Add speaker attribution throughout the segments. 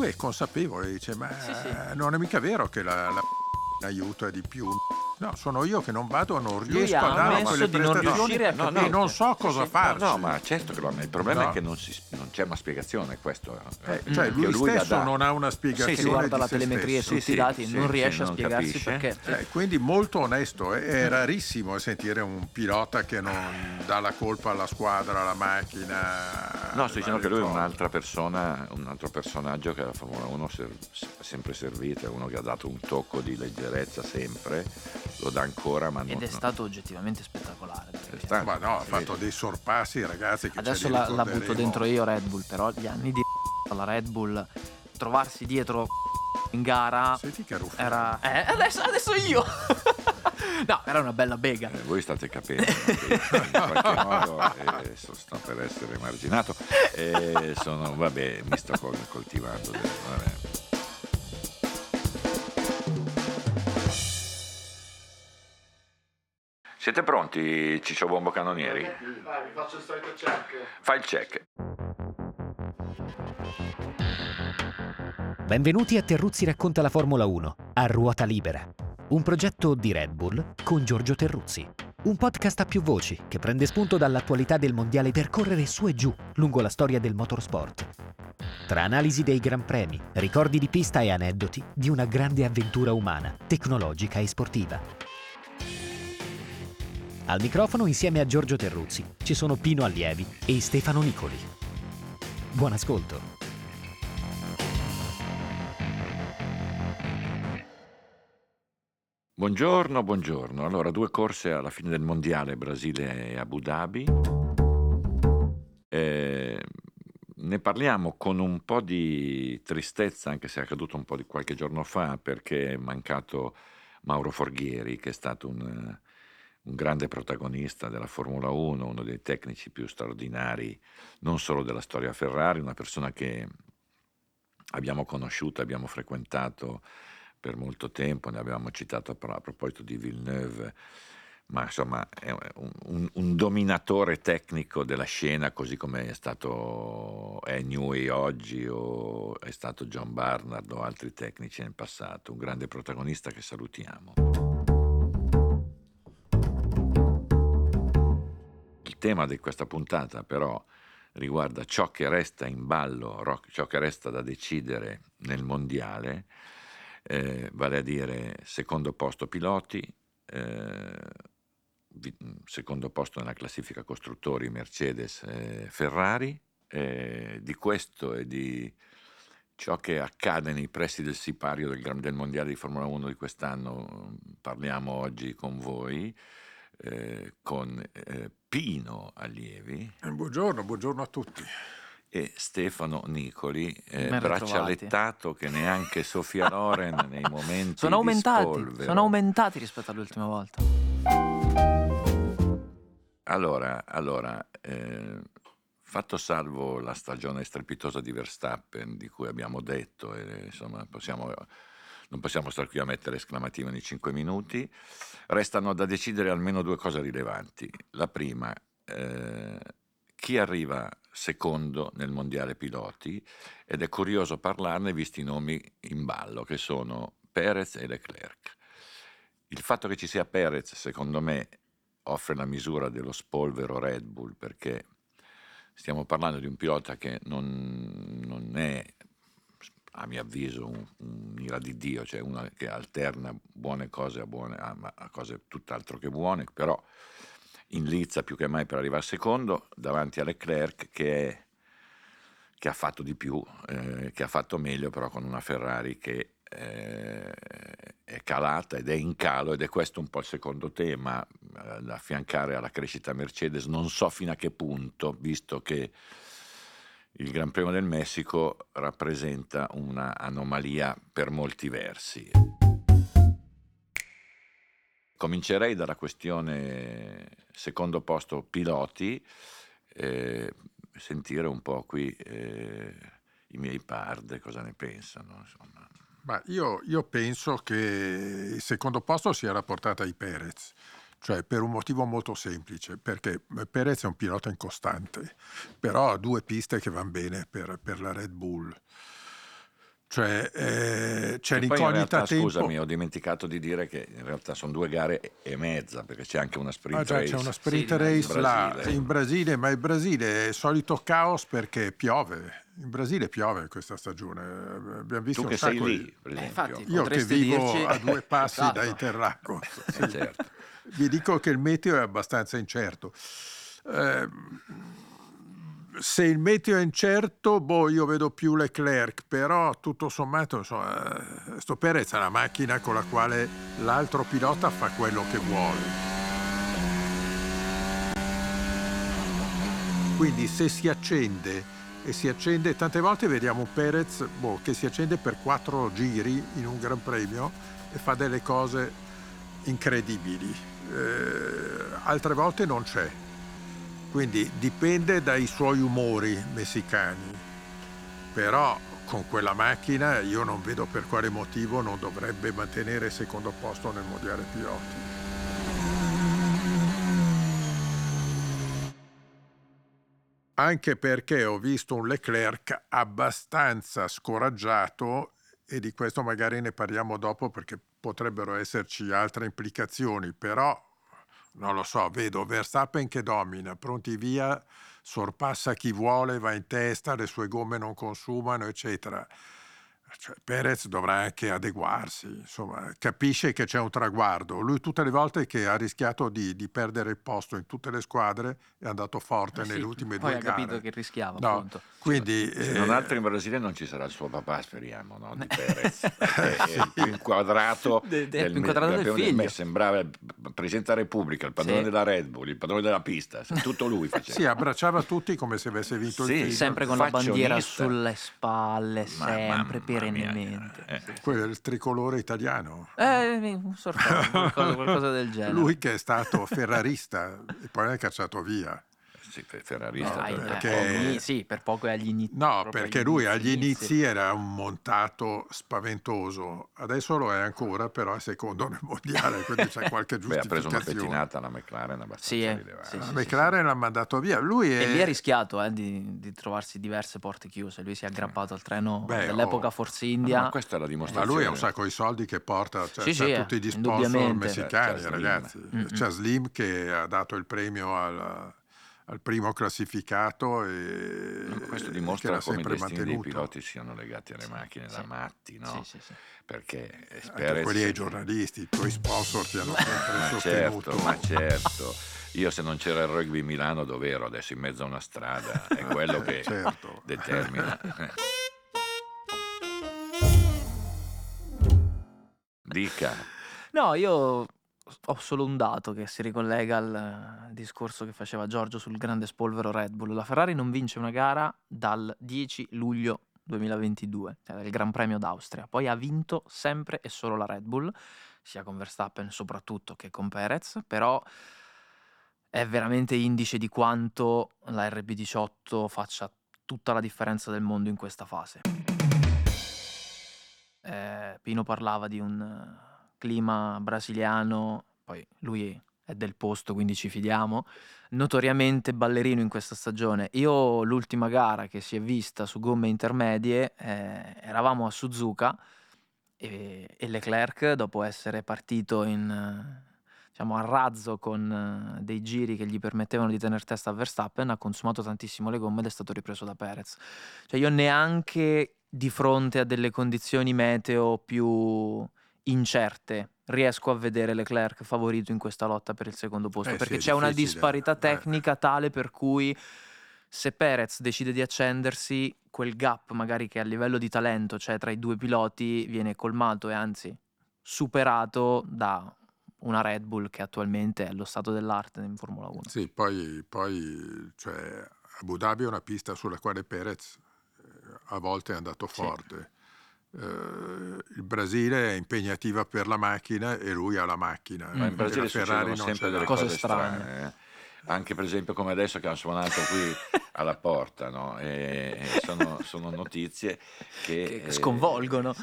Speaker 1: lui è consapevole, dice ma
Speaker 2: Sì, sì.
Speaker 1: non è mica vero che la, la aiuta di più. No, sono io che non vado, non
Speaker 2: Lui
Speaker 1: riesco
Speaker 2: ha
Speaker 1: a dare quelle
Speaker 2: di non
Speaker 1: prestazioni
Speaker 2: riuscire a
Speaker 3: No,
Speaker 1: e non so cosa farci.
Speaker 3: No, ma certo che lo ama. Il problema
Speaker 1: No.
Speaker 3: è che non, si- non c'è una spiegazione, questo.
Speaker 1: Eh,
Speaker 3: eh,
Speaker 1: cioè, lui
Speaker 3: la
Speaker 1: stesso non ha una
Speaker 3: Sì,
Speaker 1: spiegazione
Speaker 3: sì.
Speaker 2: che guarda la telemetria e
Speaker 1: stesso.
Speaker 2: tutti
Speaker 3: Sì,
Speaker 2: i dati
Speaker 3: sì,
Speaker 2: non
Speaker 3: sì,
Speaker 2: riesce
Speaker 3: sì,
Speaker 2: a
Speaker 3: non
Speaker 2: spiegarsi
Speaker 3: capisce.
Speaker 2: perché
Speaker 1: Eh, quindi molto onesto, è, è rarissimo sentire un pilota che non dà la colpa alla squadra, alla macchina.
Speaker 3: No, sto dicendo che lui è un'altra persona, un altro personaggio che la Formula 1 ser- ha sempre servito, è uno che ha dato un tocco di leggerezza sempre, lo dà ancora, ma non,
Speaker 2: ed è
Speaker 3: no.
Speaker 2: stato oggettivamente spettacolare.
Speaker 3: È stato-
Speaker 1: Ma no, ha fatto dei sorpassi, ragazzi. Che
Speaker 2: Adesso la, la butto dentro io Red Bull, però gli anni di alla Red Bull, trovarsi dietro in gara
Speaker 1: Senti che
Speaker 2: era... Eh, adesso, adesso io! no, era una bella bega.
Speaker 3: Eh, voi state capendo che in qualche modo eh, so- sto per essere emarginato e sono, vabbè, mi sto col- coltivando. vabbè. Siete pronti, Ciccio Bombo Cannonieri?
Speaker 4: Vai, vi faccio il solito check.
Speaker 3: Fai il check.
Speaker 5: Benvenuti a Terruzzi racconta la Formula 1 a ruota libera. Un progetto di Red Bull con Giorgio Terruzzi. Un podcast a più voci che prende spunto dall'attualità del mondiale per correre su e giù lungo la storia del motorsport. Tra analisi dei gran premi, ricordi di pista e aneddoti di una grande avventura umana, tecnologica e sportiva. Al microfono insieme a Giorgio Terruzzi ci sono Pino Allievi e Stefano Nicoli. Buon ascolto.
Speaker 3: Buongiorno, buongiorno. Allora, due corse alla fine del mondiale, Brasile e Abu Dhabi. Eh, ne parliamo con un po' di tristezza, anche se è accaduto un po' di qualche giorno fa, perché è mancato Mauro Forghieri, che è stato un, un grande protagonista della Formula 1, uno dei tecnici più straordinari, non solo della storia Ferrari, una persona che abbiamo conosciuto, abbiamo frequentato per molto tempo, ne abbiamo citato a, proposito di Villeneuve, ma insomma è un, un- un dominatore tecnico della scena, così come è stato è Newey oggi o è stato John Barnard o altri tecnici nel passato, un grande protagonista che salutiamo. Il tema di questa puntata però riguarda ciò che resta in ballo, ciò che resta da decidere nel mondiale, eh, vale a dire secondo posto piloti, eh, secondo posto nella classifica costruttori Mercedes e Ferrari. Eh, di questo e di ciò che accade nei pressi del sipario del, del mondiale di Formula 1 di quest'anno parliamo oggi con voi. eh, con eh, Pino Allievi
Speaker 1: Eh, Buongiorno, buongiorno a tutti.
Speaker 3: E Stefano Nicoli, eh, braccialettato che neanche Sofia Loren nei momenti
Speaker 2: Sono
Speaker 3: di
Speaker 2: aumentati,
Speaker 3: spolvero.
Speaker 2: sono aumentati rispetto all'ultima volta.
Speaker 3: Allora, allora eh, fatto salvo la stagione strepitosa di Verstappen di cui abbiamo detto, e, insomma, possiamo- non possiamo stare qui a mettere esclamativi ogni 5 minuti, restano da decidere almeno due cose rilevanti. La prima, eh, chi arriva secondo nel mondiale piloti ed è curioso parlarne visti i nomi in ballo che sono Perez e Leclerc. Il fatto che ci sia Perez, secondo me, offre la misura dello spolvero Red Bull perché stiamo parlando di un pilota che non, non è, a mio avviso, un, un'ira di Dio, cioè uno che alterna buone cose a, buone, a, a cose tutt'altro che buone, però inlizza più che mai per arrivare secondo davanti a Leclerc che, è- che ha fatto di più, eh, che ha fatto meglio però con una Ferrari che eh, è calata ed è in calo ed è questo un po' il secondo tema eh, da affiancare alla crescita Mercedes, non so fino a che punto, visto che il Gran Premio del Messico rappresenta una anomalia per molti versi. Comincerei dalla questione secondo posto piloti, eh, sentire un po' qui eh, i miei pard cosa ne pensano.
Speaker 1: Io, io penso che il secondo posto sia rapportato ai Perez, cioè per un motivo molto semplice, perché Perez è un pilota incostante, però ha due piste che vanno bene per, per la Red Bull. Cioè, eh, c'è
Speaker 3: in
Speaker 1: l'incognita tempo.
Speaker 3: scusami, ho dimenticato di dire che in realtà sono due gare e mezza, perché c'è anche una sprint
Speaker 1: Ah, già,
Speaker 3: race.
Speaker 1: c'è una sprint
Speaker 2: Sì, in
Speaker 1: race là
Speaker 3: Brasile.
Speaker 1: in Brasile, ma il Brasile è solito caos perché piove. In Brasile piove questa stagione. Abbiamo visto
Speaker 3: Tu
Speaker 1: un
Speaker 3: che sei
Speaker 1: sacco
Speaker 3: lì,
Speaker 1: di-
Speaker 3: per
Speaker 2: Eh, infatti.
Speaker 1: Io che vivo
Speaker 2: dirci-
Speaker 1: a due passi
Speaker 2: Esatto.
Speaker 1: da Interlagos.
Speaker 3: Eh, certo.
Speaker 1: Vi dico che il meteo è abbastanza incerto. Eh, se il meteo è incerto, boh, io vedo più Leclerc, però tutto sommato, insomma, eh, sto Perez è una macchina con la quale l'altro pilota fa quello che vuole. Quindi se si accende e si accende, tante volte vediamo Perez boh, che si accende per quattro giri in un Gran Premio e fa delle cose incredibili. Eh, altre volte non c'è. Quindi dipende dai suoi umori messicani. Però con quella macchina io non vedo per quale motivo non dovrebbe mantenere il secondo posto nel mondiale piloti. Anche perché ho visto un Leclerc abbastanza scoraggiato e di questo magari ne parliamo dopo perché potrebbero esserci altre implicazioni, però non lo so, vedo Verstappen che domina, pronti via, sorpassa chi vuole, va in testa, le sue gomme non consumano, eccetera. Cioè, Perez dovrà anche adeguarsi, insomma, capisce che c'è un traguardo. Lui tutte le volte che ha rischiato di, di perdere il posto in tutte le squadre è andato forte
Speaker 2: Eh sì,
Speaker 1: nelle ultime
Speaker 2: poi
Speaker 1: due
Speaker 2: ha
Speaker 1: gare.
Speaker 2: capito che rischiava,
Speaker 1: No,
Speaker 2: appunto.
Speaker 1: quindi
Speaker 3: Se
Speaker 1: eh,
Speaker 3: non altro in Brasile non ci sarà il suo papà, speriamo, no? di Perez. È il più inquadrato,
Speaker 2: De- de-
Speaker 3: del,
Speaker 2: inquadrato del
Speaker 3: del-
Speaker 2: figlio.
Speaker 3: me sembrava il Presidente della Repubblica, il padrone
Speaker 2: Sì.
Speaker 3: della Red Bull, il padrone della pista, tutto lui faceva.
Speaker 1: sì, abbracciava tutti come se avesse vinto
Speaker 3: Sì,
Speaker 1: il figlio.
Speaker 2: Sempre con la bandiera sulle spalle,
Speaker 3: Ma-
Speaker 2: sempre,
Speaker 3: mamma mia,
Speaker 2: perennemente.
Speaker 3: eh.
Speaker 2: Sì.
Speaker 1: Quello è il tricolore italiano.
Speaker 2: Eh, un sorta qualcosa, qualcosa del genere.
Speaker 1: Lui che è stato ferrarista e poi l'ha cacciato via.
Speaker 3: Sì, fe- ferrarista.
Speaker 2: Dai,
Speaker 3: per-
Speaker 1: perché-
Speaker 2: sì, per poco è agli inizi.
Speaker 1: No, perché lui agli
Speaker 2: inizi.
Speaker 1: inizi era un montato spaventoso, adesso lo è ancora, però è secondo nel mondiale, quindi c'è qualche
Speaker 3: Beh, ha preso una
Speaker 1: giustificazione.
Speaker 3: pettinata alla McLaren abbastanza
Speaker 2: Sì, eh,
Speaker 3: rilevante.
Speaker 2: sì,
Speaker 1: La
Speaker 2: sì,
Speaker 1: McLaren l'ha mandato via. Lui è...
Speaker 2: E lì ha rischiato eh, di, di trovarsi diverse porte chiuse. Lui si è aggrappato al treno
Speaker 1: Beh,
Speaker 2: dell'epoca
Speaker 1: oh.
Speaker 2: Force
Speaker 3: Ma
Speaker 2: India.
Speaker 3: questa è la
Speaker 1: Ma
Speaker 3: dimostrazione.
Speaker 1: lui ha un sacco di soldi che porta, cioè,
Speaker 2: Sì,
Speaker 1: c'ha
Speaker 2: sì,
Speaker 1: tutti
Speaker 2: eh,
Speaker 1: gli sponsor messicani,
Speaker 3: Slim.
Speaker 1: ragazzi.
Speaker 2: Mm-mm.
Speaker 1: C'è Slim che ha dato il premio al, al primo classificato e
Speaker 3: No, Questo dimostra come i destini dei
Speaker 1: mantenuto.
Speaker 3: piloti siano legati alle macchine da
Speaker 2: sì.
Speaker 3: matti, no?
Speaker 2: Sì, sì, sì.
Speaker 3: Perché Perez-
Speaker 1: quelli ai giornalisti, i tuoi sponsor ti hanno sempre
Speaker 3: Ma
Speaker 1: sostenuto.
Speaker 3: certo, ma certo. Io se non c'era il rugby Milano dove ero adesso in mezzo a una strada? È quello che
Speaker 1: Certo.
Speaker 3: determina. Dica.
Speaker 2: No, io ho solo un dato che si ricollega al eh, discorso che faceva Giorgio sul grande spolvero Red Bull. La Ferrari non vince una gara dal 10 luglio 2022, cioè del Gran Premio d'Austria. Poi ha vinto sempre e solo la Red Bull, sia con Verstappen soprattutto che con Perez, però è veramente indice di quanto la RB18 faccia tutta la differenza del mondo in questa fase. Eh, Pino parlava di un clima brasiliano, poi lui è del posto, quindi ci fidiamo, notoriamente ballerino in questa stagione. Io l'ultima gara che si è vista su gomme intermedie, eh, eravamo a Suzuka e, e Leclerc, dopo essere partito in, diciamo, a razzo con eh, dei giri che gli permettevano di tenere testa a Verstappen, ha consumato tantissimo le gomme ed è stato ripreso da Perez. Cioè io neanche di fronte a delle condizioni meteo più incerte riesco a vedere Leclerc favorito in questa lotta per il secondo posto
Speaker 1: Eh sì,
Speaker 2: perché
Speaker 1: è
Speaker 2: c'è una disparità
Speaker 1: eh.
Speaker 2: tecnica tale per cui se Perez decide di accendersi quel gap magari che a livello di talento c'è tra i due piloti viene colmato e anzi superato da una Red Bull che attualmente è lo stato dell'arte in Formula 1
Speaker 1: Sì, poi, poi cioè, Abu Dhabi è una pista sulla quale Perez eh, a volte è andato
Speaker 2: Sì.
Speaker 1: forte. Eh, il Brasile è impegnativa per la macchina e lui ha la macchina.
Speaker 3: Ma in. Brasile
Speaker 1: E la Ferrari
Speaker 3: sempre delle.
Speaker 2: Cose
Speaker 3: cose, strane. eh. Anche per esempio come adesso che hanno suonato qui alla porta, no? E, e sono, sono notizie che,
Speaker 2: Che
Speaker 3: eh,
Speaker 2: sconvolgono.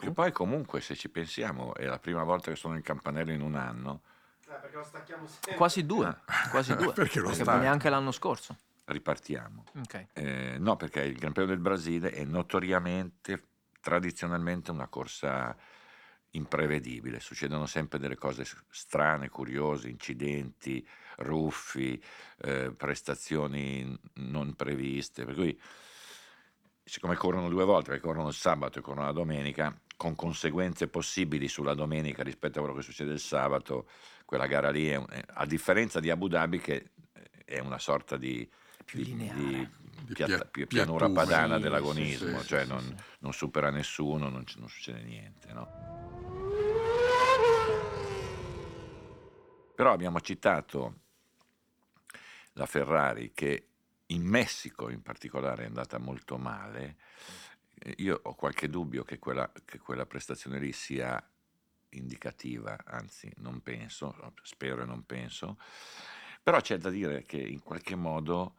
Speaker 3: Che poi comunque se ci pensiamo è la prima volta che sono in campanello in un anno.
Speaker 4: Eh, perché lo stacchiamo sempre.
Speaker 2: quasi due quasi due
Speaker 1: Perché lo
Speaker 2: perché neanche l'anno scorso
Speaker 3: ripartiamo.
Speaker 2: Ok.
Speaker 3: Eh, no, perché il Gran Premio del Brasile è notoriamente, tradizionalmente una corsa imprevedibile, succedono sempre delle cose strane, curiose, incidenti, ruffi, eh, prestazioni non previste, per cui siccome corrono due volte, perché corrono il sabato e corrono la domenica, con conseguenze possibili sulla domenica rispetto a quello che succede il sabato, quella gara lì, è un- è- a differenza di Abu Dhabi che è una sorta di,
Speaker 2: Più lineare.
Speaker 3: di
Speaker 1: Di
Speaker 3: piatta-
Speaker 1: pia-
Speaker 3: pi- pianura
Speaker 1: piattume.
Speaker 3: padana
Speaker 2: Sì,
Speaker 3: dell'agonismo,
Speaker 1: sì, sì,
Speaker 3: cioè
Speaker 1: sì,
Speaker 3: non,
Speaker 1: sì.
Speaker 3: non supera nessuno, non, non succede niente. no? Però abbiamo citato la Ferrari che in Messico in particolare è andata molto male. Eh, Io ho qualche dubbio che quella, che quella prestazione lì sia indicativa, anzi non penso, spero e non penso, però c'è da dire che in qualche modo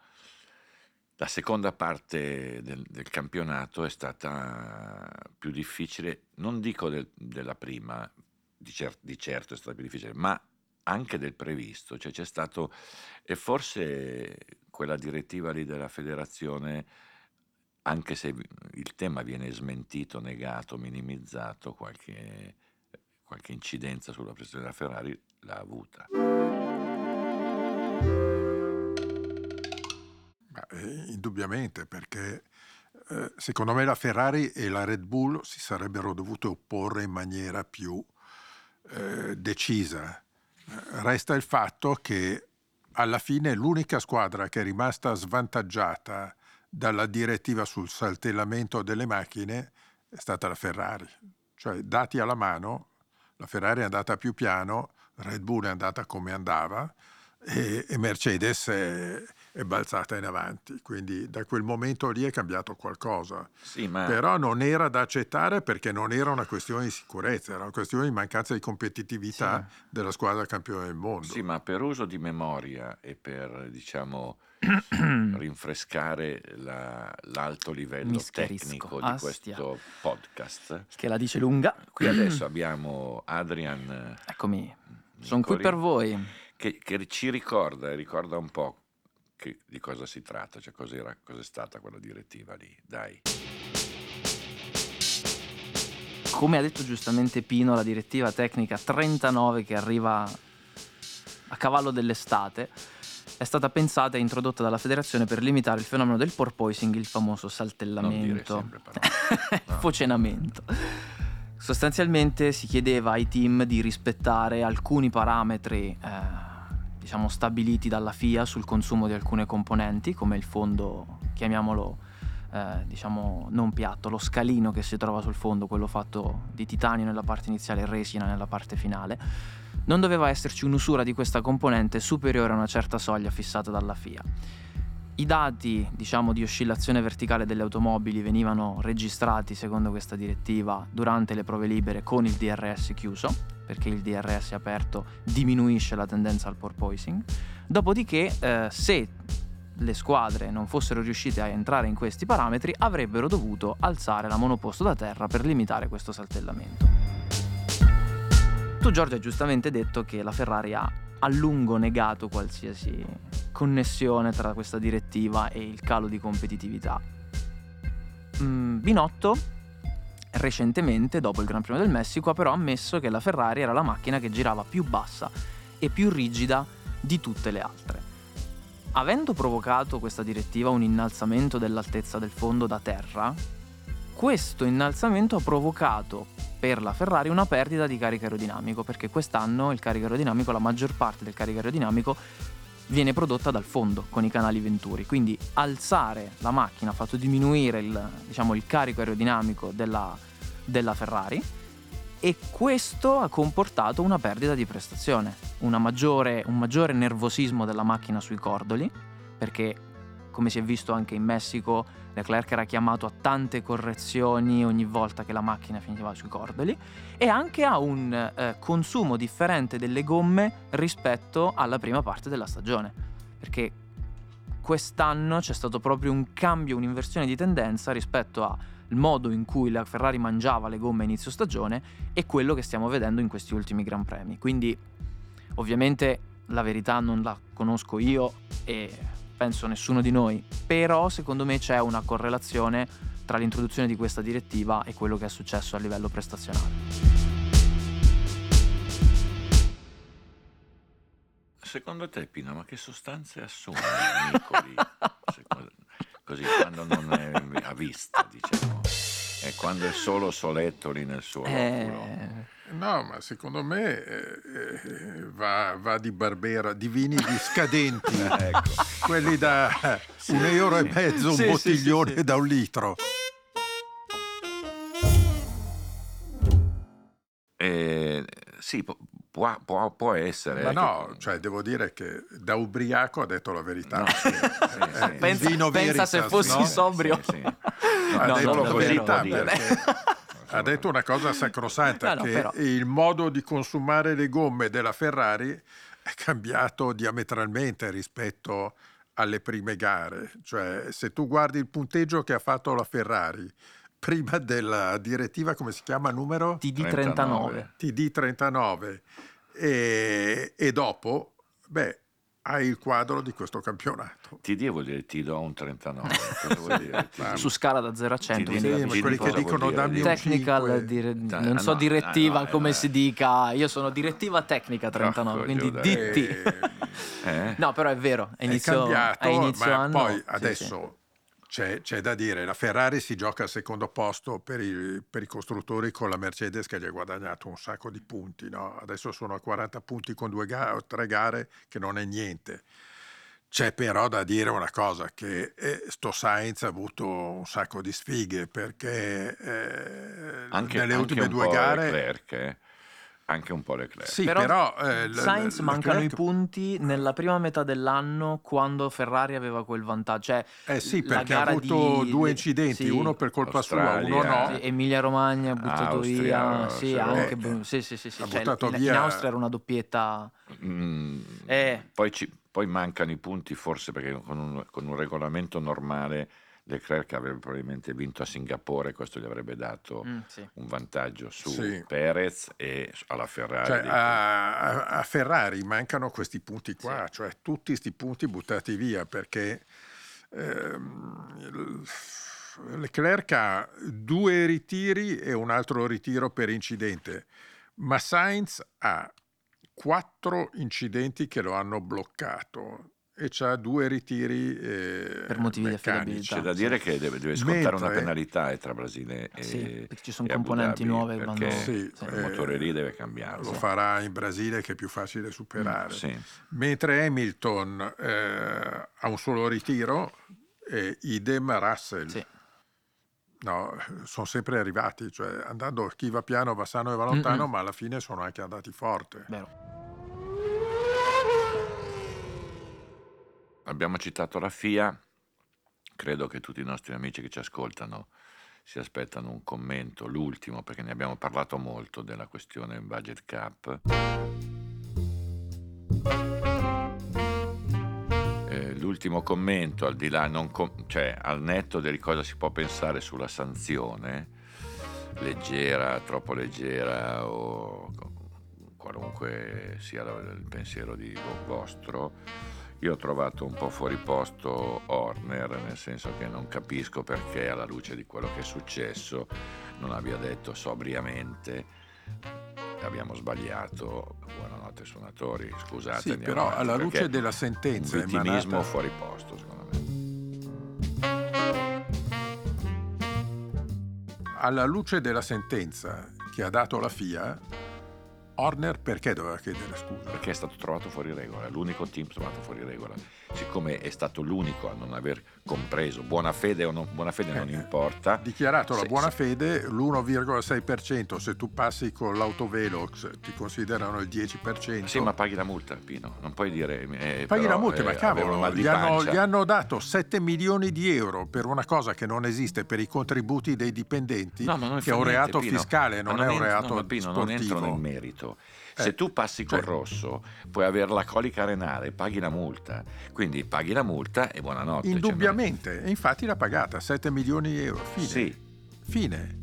Speaker 3: la seconda parte del, del campionato è stata più difficile, non dico del- della prima, di, cer- di certo è stata più difficile, ma anche del previsto, cioè c'è stato, e forse quella direttiva lì della federazione, anche se il tema viene smentito, negato, minimizzato, qualche, qualche incidenza sulla prestazione della Ferrari l'ha avuta.
Speaker 1: Eh, indubbiamente, perché eh, secondo me la Ferrari e la Red Bull si sarebbero dovute opporre in maniera più eh, decisa. Eh, Resta il fatto che alla fine l'unica squadra che è rimasta svantaggiata dalla direttiva sul saltellamento delle macchine è stata la Ferrari. Cioè, dati alla mano, la Ferrari è andata più piano, Red Bull è andata come andava e, e Mercedes è, è balzata in avanti. Quindi da quel momento lì è cambiato qualcosa.
Speaker 3: Sì, ma
Speaker 1: Però non era da accettare perché non era una questione di sicurezza, era una questione di mancanza di competitività della squadra campione del mondo.
Speaker 3: Sì, ma per uso di memoria e per, diciamo, rinfrescare la- l'alto livello tecnico di
Speaker 2: Astia.
Speaker 3: questo podcast,
Speaker 2: Che la dice lunga.
Speaker 3: qui adesso abbiamo Adrian
Speaker 2: Eccomi, sono qui per voi.
Speaker 3: che, che ci ricorda e ricorda un po' che- di cosa si tratta, cioè cos'era, cos'è stata quella direttiva lì, dai.
Speaker 2: Come ha detto giustamente Pino, la direttiva tecnica 39 che arriva a cavallo dell'estate è stata pensata e introdotta dalla federazione per limitare il fenomeno del porpoising, il famoso saltellamento.
Speaker 3: No.
Speaker 2: Focenamento. Sostanzialmente si chiedeva ai team di rispettare alcuni parametri, eh, diciamo, stabiliti dalla FIA sul consumo di alcune componenti, come il fondo, chiamiamolo, eh, diciamo, non piatto, lo scalino che si trova sul fondo, quello fatto di titanio nella parte iniziale e resina nella parte finale. Non doveva esserci un'usura di questa componente superiore a una certa soglia fissata dalla FIA. I dati, diciamo, di oscillazione verticale delle automobili venivano registrati secondo questa direttiva durante le prove libere con il DRS chiuso, perché il DRS aperto diminuisce la tendenza al porpoising. Dopodiché, eh, se le squadre non fossero riuscite a entrare in questi parametri, avrebbero dovuto alzare la monoposto da terra per limitare questo saltellamento. Tu Giorgio hai giustamente detto che la Ferrari ha a lungo negato qualsiasi connessione tra questa direttiva e il calo di competitività. Mm, Binotto recentemente, dopo il Gran Premio del Messico, ha però ammesso che la Ferrari era la macchina che girava più bassa e più rigida di tutte le altre. Avendo provocato questa direttiva un innalzamento dell'altezza del fondo da terra, questo innalzamento ha provocato per la Ferrari una perdita di carico aerodinamico, perché quest'anno il carico aerodinamico, la maggior parte del carico aerodinamico viene prodotta dal fondo con i canali venturi, quindi alzare la macchina ha fatto diminuire il, diciamo, il carico aerodinamico della, della Ferrari e questo ha comportato una perdita di prestazione, maggiore, un maggiore nervosismo della macchina sui cordoli, perché come si è visto anche in Messico, Leclerc era chiamato a tante correzioni ogni volta che la macchina finiva sui cordoli e anche a un eh, consumo differente delle gomme rispetto alla prima parte della stagione, perché quest'anno c'è stato proprio un cambio, un'inversione di tendenza rispetto al modo in cui la Ferrari mangiava le gomme a inizio stagione e quello che stiamo vedendo in questi ultimi Gran Premi. Quindi ovviamente la verità non la conosco io e penso nessuno di noi, però secondo me c'è una correlazione tra l'introduzione di questa direttiva e quello che è successo a livello prestazionale.
Speaker 3: Secondo te, Pino, ma che sostanze assume Nicoli? Secondo- Così, quando non è a vista, diciamo, e quando è solo solettoli nel suo loculo.
Speaker 2: Eh,
Speaker 1: No, ma secondo me eh, eh, va, va di Barbera, di vini di scadenti,
Speaker 3: Ecco.
Speaker 1: quelli da un euro e mezzo, un
Speaker 2: Sì, sì,
Speaker 1: bottiglione
Speaker 2: sì, sì.
Speaker 1: da un litro.
Speaker 3: Eh, sì, pu- può, può- può essere.
Speaker 1: Ma
Speaker 3: eh,
Speaker 1: no,
Speaker 3: che-
Speaker 1: cioè devo dire che da ubriaco ha detto la verità.
Speaker 3: No, sì, sì, sì.
Speaker 1: Eh,
Speaker 2: pensa, pensa se
Speaker 1: veritas,
Speaker 2: fossi
Speaker 1: no?
Speaker 2: sobrio.
Speaker 3: Sì, sì.
Speaker 1: ha
Speaker 2: No,
Speaker 1: detto
Speaker 2: no,
Speaker 1: la verità perché ha detto una cosa sacrosanta
Speaker 2: No, no,
Speaker 1: che
Speaker 2: però-
Speaker 1: il modo di consumare le gomme della Ferrari è cambiato diametralmente rispetto alle prime gare. Cioè se tu guardi il punteggio che ha fatto la Ferrari prima della direttiva come si chiama numero?
Speaker 2: TD39.
Speaker 1: TD39 e, e dopo beh hai il quadro di questo campionato
Speaker 3: TD vuol dire ti do un 39. Cosa vuol dire? TD?
Speaker 2: Su scala da 0 a 100.
Speaker 3: Sì,
Speaker 2: quindi
Speaker 1: Sì,
Speaker 3: Sì,
Speaker 1: quelli che dicono dammi un
Speaker 2: Technical,
Speaker 1: 5
Speaker 2: dire-
Speaker 3: Dai,
Speaker 2: non
Speaker 3: ah,
Speaker 2: so
Speaker 3: no,
Speaker 2: direttiva
Speaker 3: ah, no,
Speaker 2: come
Speaker 3: eh,
Speaker 2: si dica, io sono direttiva tecnica 39,
Speaker 3: Porco
Speaker 2: quindi. DT.
Speaker 1: Eh,
Speaker 3: Eh?
Speaker 2: No, però è vero, è
Speaker 1: è
Speaker 2: inizio,
Speaker 1: cambiato,
Speaker 2: a inizio
Speaker 1: ma
Speaker 2: anno.
Speaker 1: poi
Speaker 2: sì,
Speaker 1: adesso C'è, c'è da dire, la Ferrari si gioca al secondo posto per i, per i costruttori con la Mercedes che gli ha guadagnato un sacco di punti, no? adesso sono a 40 punti con due ga- tre gare che non è niente. C'è però da dire una cosa, che eh, sto Sainz ha avuto un sacco di sfighe perché eh,
Speaker 3: Anche,
Speaker 1: nelle
Speaker 3: anche
Speaker 1: ultime due gare...
Speaker 3: Leclerc, eh. Anche un po' Leclerc.
Speaker 1: Sì,
Speaker 2: Però
Speaker 1: però, eh,
Speaker 2: Sainz
Speaker 1: l-
Speaker 2: mancano i
Speaker 1: Leclerc-
Speaker 2: punti nella prima metà dell'anno quando Ferrari aveva quel vantaggio. Cioè,
Speaker 1: Eh sì, perché ha avuto
Speaker 2: di-
Speaker 1: due incidenti,
Speaker 2: sì.
Speaker 1: uno per colpa sua,
Speaker 3: Australia,
Speaker 1: uno no.
Speaker 2: Sì, Emilia Romagna ha buttato
Speaker 3: Austria,
Speaker 2: via, sì,
Speaker 3: sì,
Speaker 2: anche,
Speaker 1: eh,
Speaker 2: sì, sì, sì, sì,
Speaker 1: ha
Speaker 2: cioè,
Speaker 1: buttato
Speaker 2: in,
Speaker 1: via-
Speaker 2: in Austria era una doppietta.
Speaker 3: Mm,
Speaker 2: Eh.
Speaker 3: poi, ci- poi mancano i punti forse perché con un, con un regolamento normale Leclerc avrebbe probabilmente vinto a Singapore, questo gli avrebbe dato
Speaker 2: Mm, sì.
Speaker 3: un vantaggio su
Speaker 1: Sì.
Speaker 3: Perez e alla Ferrari.
Speaker 1: Cioè, a, a- Ferrari mancano questi punti qua, cioè tutti questi punti buttati via perché ehm, Leclerc ha due ritiri e un altro ritiro per incidente, ma Sainz ha quattro incidenti che lo hanno bloccato e c'ha due ritiri eh,
Speaker 2: Per motivi di
Speaker 1: meccanici.
Speaker 2: affidabilità.
Speaker 3: C'è da dire che deve, deve scontare una
Speaker 1: Mentre-
Speaker 3: penalità eh, tra Brasile e,
Speaker 2: Sì, perché ci sono componenti
Speaker 3: Dhabi,
Speaker 2: nuove vanno-
Speaker 1: Sì,
Speaker 2: sì.
Speaker 3: il
Speaker 1: eh,
Speaker 3: motore lì deve cambiare.
Speaker 1: Lo farà in Brasile che è più facile superare.
Speaker 3: Sì.
Speaker 1: Mentre Hamilton eh, ha un solo ritiro, e idem Russell.
Speaker 2: Sì.
Speaker 1: No, sono sempre arrivati, cioè andando chi va piano va sano e va lontano,
Speaker 2: Mm-mm.
Speaker 1: ma alla fine sono anche andati forte.
Speaker 2: Vero.
Speaker 3: Abbiamo citato la FIA, credo che tutti i nostri amici che ci ascoltano si aspettano un commento, l'ultimo, perché ne abbiamo parlato molto della questione budget cap. Eh, l'ultimo commento, al di là, com- cioè al netto di cosa si può pensare sulla sanzione, leggera, troppo leggera o qualunque sia il pensiero di vo- vostro, io ho trovato un po' fuori posto Horner, nel senso che non capisco perché alla luce di quello che è successo non abbia detto sobriamente abbiamo sbagliato, buonanotte suonatori, scusate.
Speaker 1: Sì, però
Speaker 3: avanti",
Speaker 1: alla luce della sentenza
Speaker 3: un vittimismo
Speaker 1: emanata-
Speaker 3: fuori posto, secondo me.
Speaker 1: Alla luce della sentenza che ha dato la FIA, Horner perché doveva chiedere scusa?
Speaker 3: Perché è stato trovato fuori regola, l'unico team trovato fuori regola. Siccome è stato l'unico a non aver compreso, buona fede o non buona fede non
Speaker 1: Eh,
Speaker 3: importa.
Speaker 1: Ha dichiarato la
Speaker 3: Se-
Speaker 1: buona
Speaker 3: se-
Speaker 1: fede, l'1,6%, se tu passi con l'autovelox ti considerano il 10%.
Speaker 3: Sì, ma paghi la multa, Pino, non puoi dire... eh,
Speaker 1: Paghi
Speaker 3: però,
Speaker 1: la multa,
Speaker 3: eh,
Speaker 1: ma cavolo, gli hanno, gli hanno dato 7 milioni di euro per una cosa che non esiste per i contributi dei dipendenti,
Speaker 3: No, non
Speaker 1: che è un
Speaker 3: niente,
Speaker 1: reato
Speaker 3: Pino.
Speaker 1: fiscale,
Speaker 3: Ma
Speaker 1: non, è un reato
Speaker 3: no, ma Pino, non
Speaker 1: sportivo.
Speaker 3: entro nel merito. Se
Speaker 1: Eh,
Speaker 3: tu passi col
Speaker 1: cioè-
Speaker 3: rosso, puoi avere la colica renale, paghi la multa. Quindi paghi la multa e buonanotte. cioè,
Speaker 1: Indubbiamente, e infatti l'ha pagata, 7 milioni di euro, fine.
Speaker 3: Sì.
Speaker 1: Fine.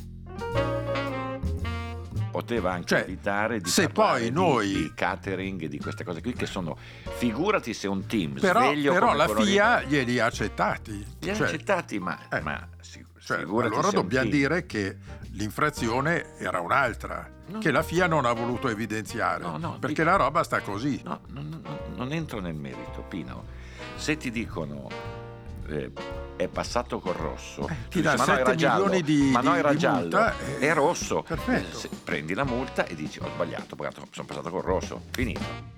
Speaker 3: poteva anche
Speaker 1: Cioè,
Speaker 3: evitare di
Speaker 1: se poi
Speaker 3: di-
Speaker 1: noi-
Speaker 3: di, catering e di queste cose qui che sono figurati se un team
Speaker 1: Però,
Speaker 3: sveglio
Speaker 1: però la FIA glieli ha accettati.
Speaker 3: li ha
Speaker 1: Cioè,
Speaker 3: accettati ma,
Speaker 1: eh.
Speaker 3: ma si-
Speaker 1: cioè, allora dobbiamo
Speaker 3: team-
Speaker 1: dire che l'infrazione era un'altra,
Speaker 3: No.
Speaker 1: che la FIA non ha voluto evidenziare,
Speaker 3: No, no,
Speaker 1: perché
Speaker 3: dico-
Speaker 1: la roba sta così.
Speaker 3: No, non, entro nel merito, Pino. Se ti dicono eh, è passato col rosso,
Speaker 1: Eh, ti dà
Speaker 3: dici, ma no,
Speaker 1: 7
Speaker 3: era giallo,
Speaker 1: milioni di-
Speaker 3: ma no, era
Speaker 1: di
Speaker 3: giallo,
Speaker 1: multa, eh,
Speaker 3: è rosso.
Speaker 1: perfetto.
Speaker 3: Se- prendi la multa e dici ho sbagliato, sono passato col rosso, finito.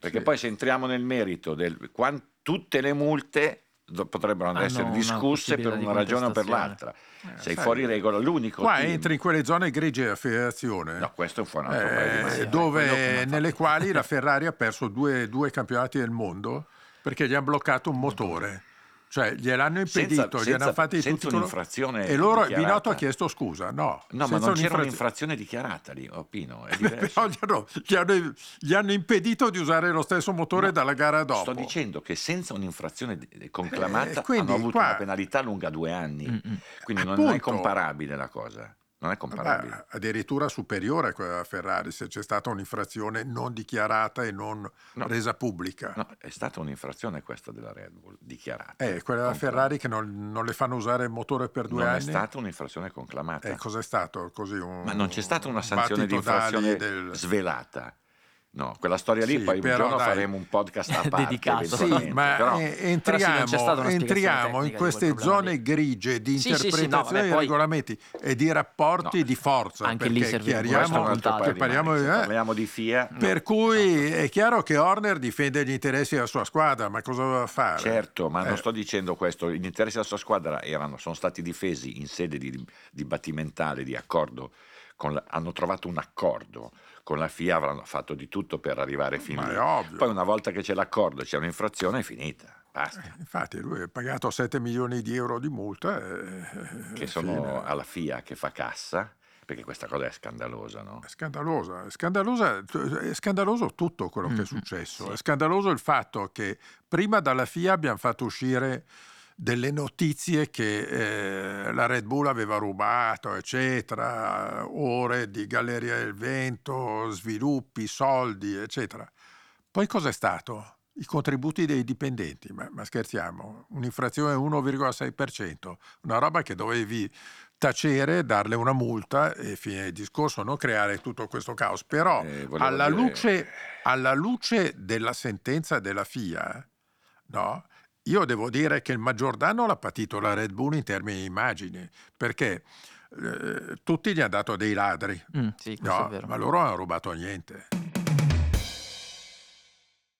Speaker 3: Perché
Speaker 2: Sì.
Speaker 3: poi se entriamo nel merito del quan- tutte le multe potrebbero non
Speaker 2: Hanno
Speaker 3: essere
Speaker 2: una
Speaker 3: discusse per una ragione o per l'altra.
Speaker 1: Eh,
Speaker 3: Sei
Speaker 1: sai,
Speaker 3: fuori regola, l'unico
Speaker 1: Qua
Speaker 3: team-
Speaker 1: entri in quelle zone grigie della federazione.
Speaker 3: No, questo è un altro
Speaker 1: eh, dove, nelle quali la Ferrari ha perso due, due campionati del mondo perché gli hanno bloccato un motore. Cioè gliel'hanno impedito,
Speaker 3: Senza-
Speaker 1: gli
Speaker 3: senza-
Speaker 1: hanno fatti
Speaker 3: senza
Speaker 1: tutti
Speaker 3: un'infrazione
Speaker 1: E loro,
Speaker 3: dichiarata.
Speaker 1: Binotto ha chiesto scusa, no.
Speaker 3: No, ma non c'era
Speaker 1: un'infrazio-
Speaker 3: un'infrazione dichiarata lì, oh, Pino, è diverso.
Speaker 1: Gli hanno, gli hanno- gli hanno impedito di usare lo stesso motore
Speaker 3: No,
Speaker 1: dalla gara dopo.
Speaker 3: Sto dicendo che senza un'infrazione di- conclamata
Speaker 1: Eh, quindi
Speaker 3: hanno avuto
Speaker 1: qua-
Speaker 3: una penalità lunga due anni.
Speaker 2: Mm-mm.
Speaker 3: Quindi non
Speaker 1: Appunto.
Speaker 3: è comparabile la cosa. Non è comparabile.
Speaker 1: Vabbè, addirittura superiore a quella della Ferrari se c'è stata un'infrazione non dichiarata e non
Speaker 3: No.
Speaker 1: resa pubblica.
Speaker 3: No, è stata un'infrazione questa della Red Bull, dichiarata.
Speaker 1: Eh, quella della. Ferrari che non, non le fanno usare il motore per due
Speaker 3: Non
Speaker 1: anni.
Speaker 3: è stata un'infrazione conclamata.
Speaker 1: Eh, cos'è stato? Così un,
Speaker 3: Ma non c'è stata una
Speaker 1: un
Speaker 3: sanzione di infrazione
Speaker 1: del-
Speaker 3: svelata. No, quella storia lì
Speaker 1: Sì,
Speaker 3: poi un
Speaker 1: però
Speaker 3: giorno
Speaker 1: dai.
Speaker 3: faremo un podcast a parte.
Speaker 2: Dedicato. Sì,
Speaker 1: ma
Speaker 3: però-
Speaker 1: eh,
Speaker 2: Però
Speaker 1: entriamo,
Speaker 2: spiegazione
Speaker 1: entriamo in queste zone
Speaker 2: lì.
Speaker 1: grigie di
Speaker 2: Sì, sì, sì, no,
Speaker 1: interpretazione dei
Speaker 2: poi-
Speaker 1: regolamenti e di rapporti
Speaker 3: No.
Speaker 1: di forza.
Speaker 2: Anche lì
Speaker 3: un
Speaker 1: chiariamo che
Speaker 3: di
Speaker 1: parliamo eh,
Speaker 3: parliamo di FIA.
Speaker 1: Per cui è chiaro che Horner difende gli interessi della sua squadra, ma cosa doveva fare?
Speaker 3: Certo, ma
Speaker 1: Eh,
Speaker 3: non sto dicendo questo. Gli interessi della sua squadra erano, sono stati difesi in sede di dibattimentale, di accordo. con la- hanno trovato un accordo con la FIA, avranno fatto di tutto per arrivare fin
Speaker 1: Ma
Speaker 3: lì.
Speaker 1: ovvio.
Speaker 3: Poi una volta che c'è l'accordo, c'è un'infrazione, è finita. Basta.
Speaker 1: Eh, Infatti lui ha pagato 7 milioni di euro di multa. eh,
Speaker 3: che
Speaker 1: eh,
Speaker 3: sono
Speaker 1: fine.
Speaker 3: alla FIA che fa cassa, perché questa cosa è scandalosa, no?
Speaker 1: È scandalosa, è, scandalosa, è scandaloso tutto quello che è
Speaker 2: Mm,
Speaker 1: successo. È scandaloso il fatto che prima dalla FIA abbiamo fatto uscire delle notizie che eh, la Red Bull aveva rubato, eccetera, ore di Galleria del Vento, sviluppi, soldi, eccetera. Poi cos'è stato? I contributi dei dipendenti, ma, ma scherziamo, un'infrazione 1,6%, una roba che dovevi tacere, darle una multa e fine discorso, non creare tutto questo caos. Però
Speaker 3: Eh,
Speaker 1: alla,
Speaker 3: dire-
Speaker 1: luce, alla luce della sentenza della FIA, no? Io devo dire che il maggior danno l'ha patito la Red Bull in termini di immagine, perché eh, tutti gli hanno dato dei ladri,
Speaker 2: Mm, sì,
Speaker 1: no?
Speaker 2: è vero.
Speaker 1: ma loro non hanno rubato niente.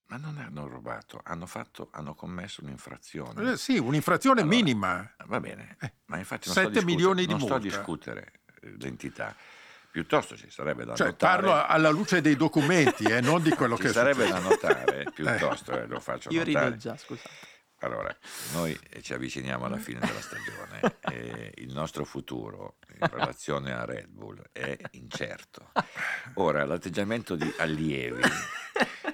Speaker 3: Ma non hanno rubato, hanno, fatto, hanno commesso un'infrazione.
Speaker 1: Eh, sì, un'infrazione
Speaker 3: Allora,
Speaker 1: minima.
Speaker 3: Va bene,
Speaker 1: Eh,
Speaker 3: ma infatti non sto a
Speaker 1: sette
Speaker 3: discutere-
Speaker 1: milioni di
Speaker 3: non sto a
Speaker 1: multa.
Speaker 3: discutere eh, l'entità. Piuttosto ci sarebbe da
Speaker 1: Cioè,
Speaker 3: notare...
Speaker 1: parlo alla luce dei documenti, eh, non di quello
Speaker 3: ci
Speaker 1: che
Speaker 3: sarebbe da
Speaker 1: successo.
Speaker 3: notare, piuttosto, eh, lo faccio
Speaker 2: Io
Speaker 3: notare.
Speaker 2: rido già, scusate.
Speaker 3: Allora, noi ci avviciniamo alla fine della stagione e il nostro futuro in relazione a Red Bull è incerto. Ora, l'atteggiamento di allievi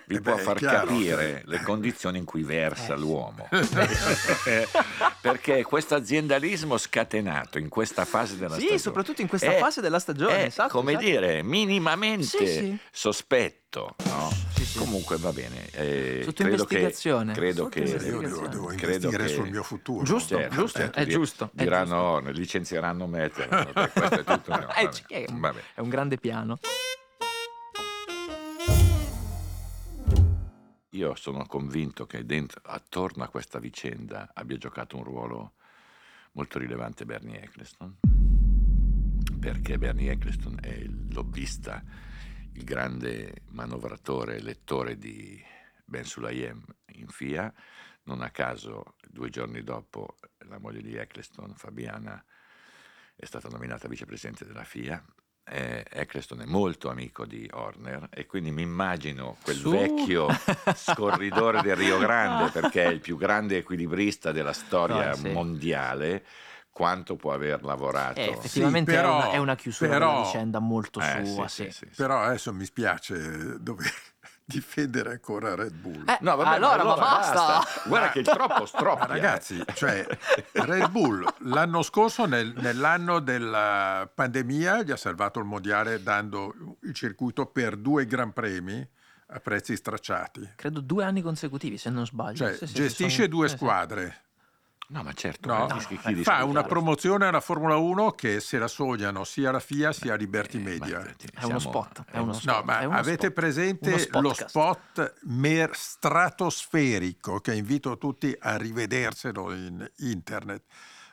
Speaker 3: vi
Speaker 1: Eh
Speaker 3: può
Speaker 1: beh, è
Speaker 3: far
Speaker 1: chiaro.
Speaker 3: capire le condizioni in cui versa
Speaker 2: Eh, sì.
Speaker 3: l'uomo. Perché questo aziendalismo scatenato in questa fase della
Speaker 2: Sì,
Speaker 3: stagione
Speaker 2: soprattutto in questa
Speaker 3: è-
Speaker 2: fase della stagione,
Speaker 3: è,
Speaker 2: esatto,
Speaker 3: come
Speaker 2: esatto.
Speaker 3: dire, minimamente
Speaker 2: Sì, sì.
Speaker 3: sospetto. no?
Speaker 2: Sì, sì.
Speaker 3: Comunque va bene. eh,
Speaker 2: Sotto
Speaker 3: credo che,
Speaker 2: investigazione.
Speaker 3: credo
Speaker 2: Sotto
Speaker 3: che
Speaker 1: Io devo, devo
Speaker 3: Credo
Speaker 1: investire
Speaker 3: che-
Speaker 1: sul mio futuro.
Speaker 2: Giusto,
Speaker 3: Certo,
Speaker 2: giusto,
Speaker 3: certo,
Speaker 2: è giusto, è
Speaker 3: Diranno, "Oh, licenzieranno me, te, questo è tutto. no,
Speaker 2: Eh, è,
Speaker 3: vabbè.
Speaker 2: è un grande piano.
Speaker 3: Io sono convinto che dentro, attorno a questa vicenda abbia giocato un ruolo molto rilevante Bernie Eccleston, perché Bernie Eccleston è il lobbista, il grande manovratore lettore di Ben Sulayem in FIA. Non a caso, due giorni dopo, la moglie di Eccleston, Fabiana, è stata nominata vicepresidente della FIA. Eh, Eccleston è molto amico di Horner e quindi mi immagino quel
Speaker 2: Su.
Speaker 3: vecchio scorridore del Rio Grande perché è il più grande equilibrista della storia
Speaker 2: Ah, sì.
Speaker 3: mondiale quanto può aver lavorato
Speaker 2: Eh, effettivamente
Speaker 1: però-
Speaker 2: è, una, è una chiusura
Speaker 1: però-
Speaker 2: della vicenda molto
Speaker 3: Eh,
Speaker 2: sua,
Speaker 3: sì,
Speaker 2: sì.
Speaker 3: sì, sì, sì.
Speaker 1: Però adesso mi spiace dover, difendere ancora Red Bull.
Speaker 2: Eh,
Speaker 3: No, vabbè,
Speaker 2: allora, ma basta.
Speaker 3: Guarda che il troppo stroppia.
Speaker 1: ragazzi, cioè, Red Bull l'anno scorso, nel- nell'anno della pandemia, gli ha salvato il mondiale dando il circuito per due gran premi a prezzi stracciati.
Speaker 2: Credo due anni consecutivi, se non sbaglio.
Speaker 1: Cioè,
Speaker 2: Sì, sì,
Speaker 1: gestisce
Speaker 2: sono-
Speaker 1: due
Speaker 2: sì.
Speaker 1: squadre.
Speaker 3: No, ma certo,
Speaker 1: No,
Speaker 3: capisci chi
Speaker 1: fa una promozione alla Formula 1 che se la sognano sia la FIA sia Liberty
Speaker 3: Eh,
Speaker 1: Media.
Speaker 2: È uno spot, è uno spot.
Speaker 1: No, ma
Speaker 2: è uno
Speaker 1: avete
Speaker 2: spot.
Speaker 1: presente lo spot mer- stratosferico che invito tutti a rivederselo in internet?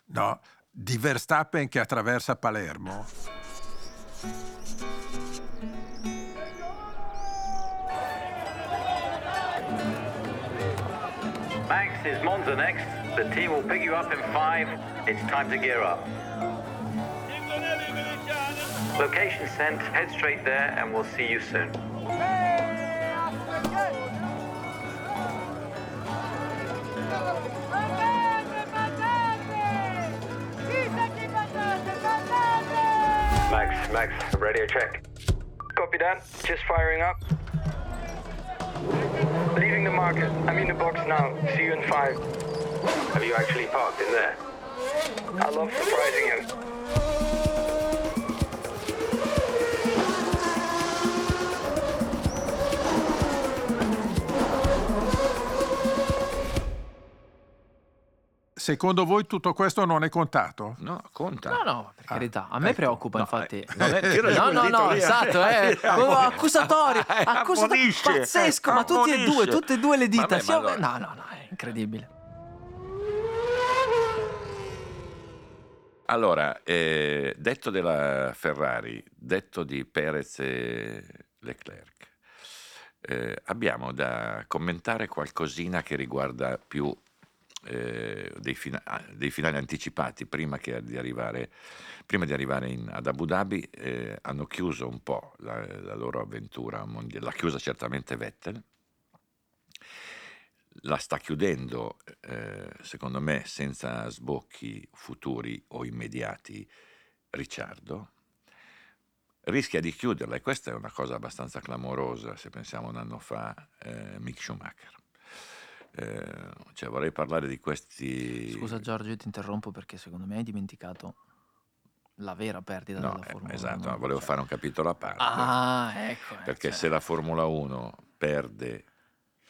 Speaker 1: No, di Verstappen che attraversa Palermo.
Speaker 6: Max is Monza next. The team will pick you up in five. It's time to gear up. Location sent. Head straight there, and we'll see you soon. Max, Max, radio check. Copy that. Just firing up. Leaving the market. I'm in the box now. See you in five. Have you actually parked in there? I love surprising you.
Speaker 1: Secondo voi tutto questo non è contato?
Speaker 3: No, conta.
Speaker 2: No, no, per carità. A me
Speaker 1: ecco.
Speaker 2: preoccupa,
Speaker 3: No,
Speaker 2: infatti.
Speaker 3: eh, non è- tira
Speaker 2: no,
Speaker 3: quel
Speaker 2: no,
Speaker 3: dito
Speaker 2: no,
Speaker 3: lì,
Speaker 2: esatto,
Speaker 3: eh.
Speaker 2: eh. Oh, accusatorio,
Speaker 3: Eh,
Speaker 2: accusatorio,
Speaker 3: ammonisce,
Speaker 2: pazzesco, ma tutti e due,
Speaker 3: ammonisce.
Speaker 2: tutte e due le dita.
Speaker 3: Vabbè, ma
Speaker 2: siamo-
Speaker 3: allora-
Speaker 2: No, no, no, è incredibile.
Speaker 3: Allora, eh, detto della Ferrari, detto di Perez e Leclerc, eh, abbiamo da commentare qualcosina che riguarda più eh, dei, fina- ah, dei finali anticipati prima, di arrivare, prima di arrivare in- ad Abu Dhabi. eh, hanno chiuso un po' la, la loro avventura mondiale, l'ha chiusa certamente Vettel, la sta chiudendo, eh, secondo me, senza sbocchi futuri o immediati, Ricciardo. Rischia di chiuderla, e questa è una cosa abbastanza clamorosa se pensiamo un anno fa, eh, Mick Schumacher. Eh, cioè vorrei parlare di questi...
Speaker 2: Scusa Giorgio, io ti interrompo perché secondo me hai dimenticato la vera perdita
Speaker 3: No,
Speaker 2: della
Speaker 3: eh,
Speaker 2: Formula
Speaker 3: esatto,
Speaker 2: 1.
Speaker 3: no, volevo
Speaker 2: Cioè-
Speaker 3: fare un capitolo a parte.
Speaker 2: Ah, ecco. eh,
Speaker 3: perché
Speaker 2: cioè,
Speaker 3: se la Formula 1 perde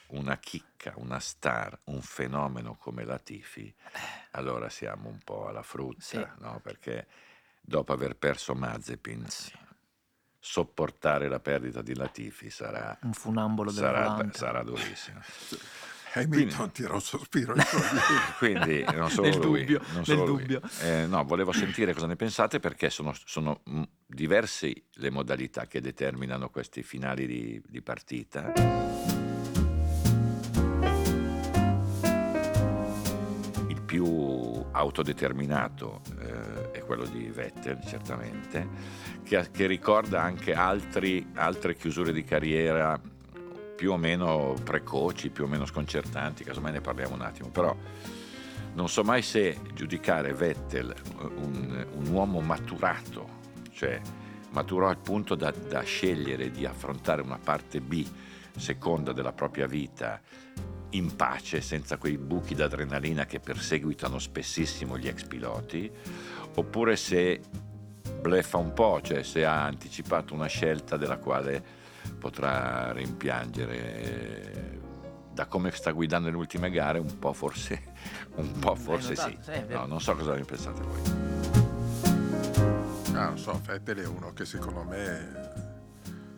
Speaker 3: una chicca, una star, un fenomeno come la Tifi, allora siamo un po' alla frutta,
Speaker 2: Sì.
Speaker 3: no? perché dopo aver perso Mazepin,
Speaker 2: Sì.
Speaker 3: sopportare la perdita di Latifi sarà,
Speaker 2: Un funambolo del
Speaker 3: sarà, sarà durissimo.
Speaker 1: Hamilton tira un sospiro.
Speaker 3: Quindi non solo
Speaker 2: Nel
Speaker 3: lui,
Speaker 2: dubbio,
Speaker 3: non
Speaker 2: nel
Speaker 3: solo lui.
Speaker 2: dubbio.
Speaker 3: Eh, no, volevo sentire cosa ne pensate perché sono, sono mm, diverse le modalità che determinano questi finali di, di partita. Più autodeterminato eh, è quello di Vettel, certamente, che, che ricorda anche altri- altre chiusure di carriera più o meno precoci, più o meno sconcertanti, casomai ne parliamo un attimo, però non so mai se giudicare Vettel un, un uomo maturato, cioè maturo al punto da, da scegliere di affrontare una parte B seconda della propria vita in pace, senza quei buchi d'adrenalina che perseguitano spessissimo gli ex piloti, oppure se bleffa un po', cioè se ha anticipato una scelta della quale potrà rimpiangere. Da come sta guidando le ultime gare, un po' forse, un po' forse
Speaker 2: notato?
Speaker 3: sì. No, non so cosa ne pensate voi.
Speaker 1: Ah, non so, Vettel è uno che secondo me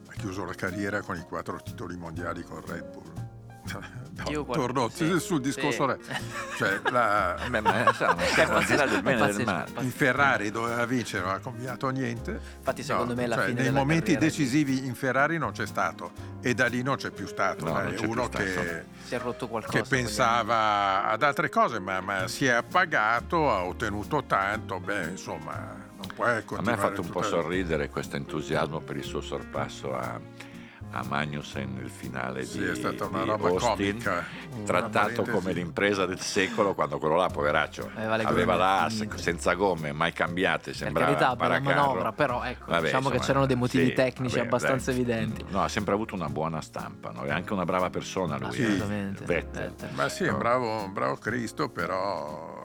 Speaker 1: ha chiuso la carriera con i quattro titoli mondiali con Red Bull. No, torno
Speaker 2: sì,
Speaker 1: sul discorso
Speaker 2: sì.
Speaker 1: Red Cioè, la-
Speaker 3: Beh, ma
Speaker 2: è
Speaker 1: in Ferrari doveva vincere, non ha cambiato niente.
Speaker 2: Infatti, secondo me, la
Speaker 1: cioè,
Speaker 2: fine
Speaker 1: nei momenti
Speaker 2: carriera-
Speaker 1: decisivi in Ferrari non c'è stato e da lì non c'è più stato.
Speaker 3: No,
Speaker 1: eh,
Speaker 3: c'è più
Speaker 1: uno
Speaker 3: stato.
Speaker 1: che,
Speaker 2: Si è rotto qualcosa.
Speaker 1: che pensava ad altre cose, ma, ma si è appagato, ha ottenuto tanto. Beh, insomma, non puoi
Speaker 3: A me ha fatto un po' sorridere questo entusiasmo per il suo sorpasso a, a Magnussen nel finale
Speaker 1: Sì,
Speaker 3: di,
Speaker 1: è stata una
Speaker 3: di
Speaker 1: roba
Speaker 3: Austin,
Speaker 1: comica. Una
Speaker 3: trattato
Speaker 1: parentesi.
Speaker 3: come l'impresa del secolo quando quello là poveraccio
Speaker 2: Aveva le
Speaker 3: aveva
Speaker 2: gomme
Speaker 3: la AS senza gomme mai cambiate
Speaker 2: Per
Speaker 3: sembrava
Speaker 2: carità, bella
Speaker 3: paracarro.
Speaker 2: manovra, però ecco,
Speaker 3: Vabbè,
Speaker 2: diciamo che
Speaker 3: insomma,
Speaker 2: c'erano dei motivi
Speaker 3: sì,
Speaker 2: tecnici
Speaker 3: vabbè,
Speaker 2: abbastanza
Speaker 3: dai.
Speaker 2: evidenti.
Speaker 3: no ha sempre avuto una buona stampa no? è anche una brava persona lui eh.
Speaker 2: Assolutamente.
Speaker 3: Vettel.
Speaker 1: Ma sì, è un bravo, un bravo Cristo, però...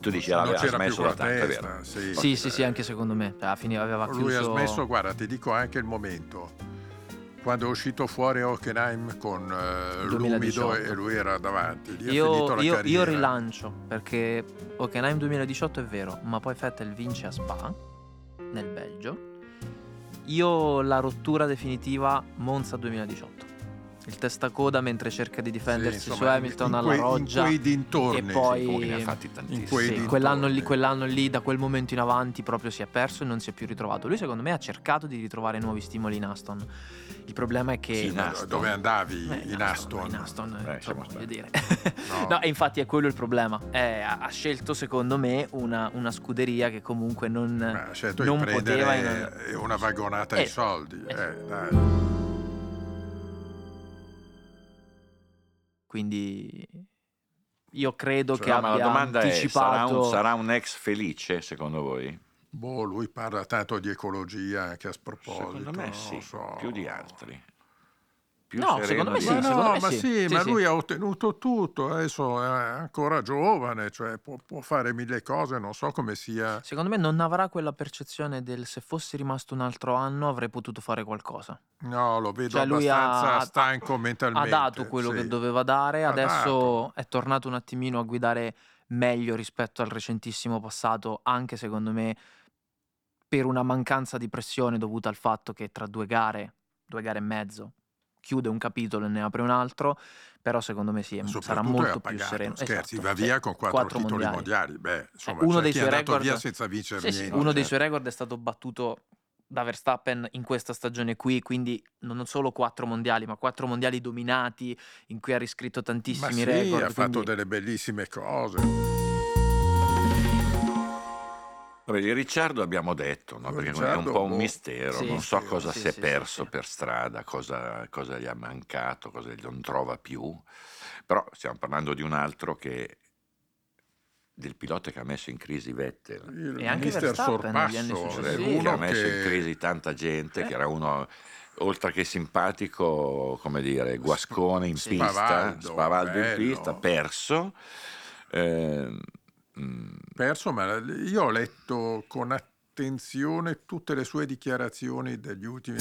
Speaker 3: tu dici
Speaker 1: non
Speaker 3: aveva
Speaker 1: c'era più
Speaker 3: smesso da tanto è
Speaker 1: testa.
Speaker 3: vero
Speaker 1: Sì,
Speaker 2: Sì, sì, sì, anche secondo me. Cioè, aveva
Speaker 1: Lui ha
Speaker 2: chiuso...
Speaker 1: smesso, guarda, ti dico anche il momento. Quando è uscito fuori Hockenheim con eh, l'umido
Speaker 2: 2018.
Speaker 1: e lui era davanti.
Speaker 2: Io, io- io rilancio perché Hockenheim 2018 è vero, ma poi Vettel vince a Spa, nel Belgio. Io la rottura definitiva Monza 2018. Il testacoda mentre cerca di difendersi
Speaker 1: Sì,
Speaker 2: su
Speaker 1: insomma,
Speaker 2: Hamilton
Speaker 1: in
Speaker 2: alla
Speaker 1: quei-
Speaker 2: roggia.
Speaker 1: In quei dintorni.
Speaker 2: e poi-
Speaker 3: ne ha fatti tantissimi
Speaker 1: in quei
Speaker 2: Sì, quell'anno, lì, quell'anno lì, da quel momento in avanti, proprio si è perso e non si è più ritrovato. Lui, secondo me, ha cercato di ritrovare nuovi stimoli in Aston. Il problema è che.
Speaker 3: Sì, Aston.
Speaker 1: Dove andavi?
Speaker 2: Eh,
Speaker 1: in Aston.
Speaker 2: In Aston,
Speaker 3: Eh,
Speaker 2: insomma, voglio dire.
Speaker 1: No.
Speaker 2: No, e infatti è quello il problema. Eh, ha, scelto, secondo me, una, una scuderia che comunque non,
Speaker 1: Ma ha scelto
Speaker 2: non
Speaker 1: di
Speaker 2: poteva. in-
Speaker 1: una vagonata
Speaker 2: Eh,
Speaker 1: ai soldi.
Speaker 2: eh.
Speaker 1: Eh, dai.
Speaker 2: Quindi io credo
Speaker 1: Cioè,
Speaker 2: che abbia
Speaker 3: la domanda è sarà
Speaker 2: anticipato.
Speaker 3: un, sarà un ex felice secondo voi?
Speaker 1: Boh, lui parla tanto di ecologia anche a sproposito.
Speaker 3: secondo me sì
Speaker 1: so.
Speaker 3: più di altri Più
Speaker 2: No,
Speaker 3: sereno
Speaker 2: secondo me sì,
Speaker 1: Ma no,
Speaker 2: me
Speaker 1: ma
Speaker 2: sì.
Speaker 1: sì,
Speaker 2: Sì,
Speaker 1: ma
Speaker 2: sì.
Speaker 1: lui ha ottenuto tutto, adesso è ancora giovane, cioè può, può fare mille cose, non so come sia.
Speaker 2: Secondo me non avrà quella percezione del se fossi rimasto un altro anno avrei potuto fare qualcosa.
Speaker 1: No, lo vedo
Speaker 2: Cioè, lui
Speaker 1: abbastanza
Speaker 2: ha-
Speaker 1: stanco
Speaker 2: Ha
Speaker 1: mentalmente.
Speaker 2: dato quello
Speaker 1: sì.
Speaker 2: che doveva dare,
Speaker 1: Ha
Speaker 2: adesso
Speaker 1: dato.
Speaker 2: è tornato un attimino a guidare meglio rispetto al recentissimo passato, anche secondo me per una mancanza di pressione dovuta al fatto che tra due gare, due gare e mezzo, chiude un capitolo e ne apre un altro, però secondo me sì, è- sarà molto più sereno.
Speaker 1: Scherzi,
Speaker 2: Esatto,
Speaker 1: va via con quattro,
Speaker 2: Quattro
Speaker 1: titoli
Speaker 2: mondiali.
Speaker 1: mondiali. Beh, insomma,
Speaker 2: uno
Speaker 1: c'è
Speaker 2: dei suoi record-
Speaker 1: via senza vincere
Speaker 2: Sì, sì,
Speaker 1: niente.
Speaker 2: uno dei
Speaker 3: certo.
Speaker 2: suoi record è stato battuto da Verstappen in questa stagione qui, quindi non solo quattro mondiali, ma quattro mondiali dominati in cui ha riscritto
Speaker 1: Ma
Speaker 2: tantissimi
Speaker 1: sì,
Speaker 2: record.
Speaker 1: ha fatto
Speaker 2: quindi-
Speaker 1: delle bellissime cose.
Speaker 3: Vabbè, di Ricciardo abbiamo detto, no? perché è un
Speaker 1: Ricciardo,
Speaker 3: po' un
Speaker 1: boh.
Speaker 3: mistero,
Speaker 2: Sì.
Speaker 3: non so
Speaker 1: Mistero,
Speaker 3: cosa
Speaker 2: sì,
Speaker 3: si è
Speaker 2: sì,
Speaker 3: perso
Speaker 2: sì, sì.
Speaker 3: per strada, cosa, cosa gli ha mancato, cosa non trova più, però stiamo parlando di un altro che del pilota che ha messo in crisi Vettel,
Speaker 2: E anche
Speaker 1: mister Sorpasso, è
Speaker 3: che
Speaker 1: uno
Speaker 3: ha messo in
Speaker 1: che-
Speaker 3: crisi tanta gente,
Speaker 2: Eh.
Speaker 3: che era uno oltre che simpatico, come dire, guascone in
Speaker 2: Sì.
Speaker 3: pista,
Speaker 1: Spavaldo,
Speaker 3: spavaldo in pista, perso. ehm, mm,
Speaker 1: perso, ma io ho letto con attenzione tutte le sue dichiarazioni degli ultimi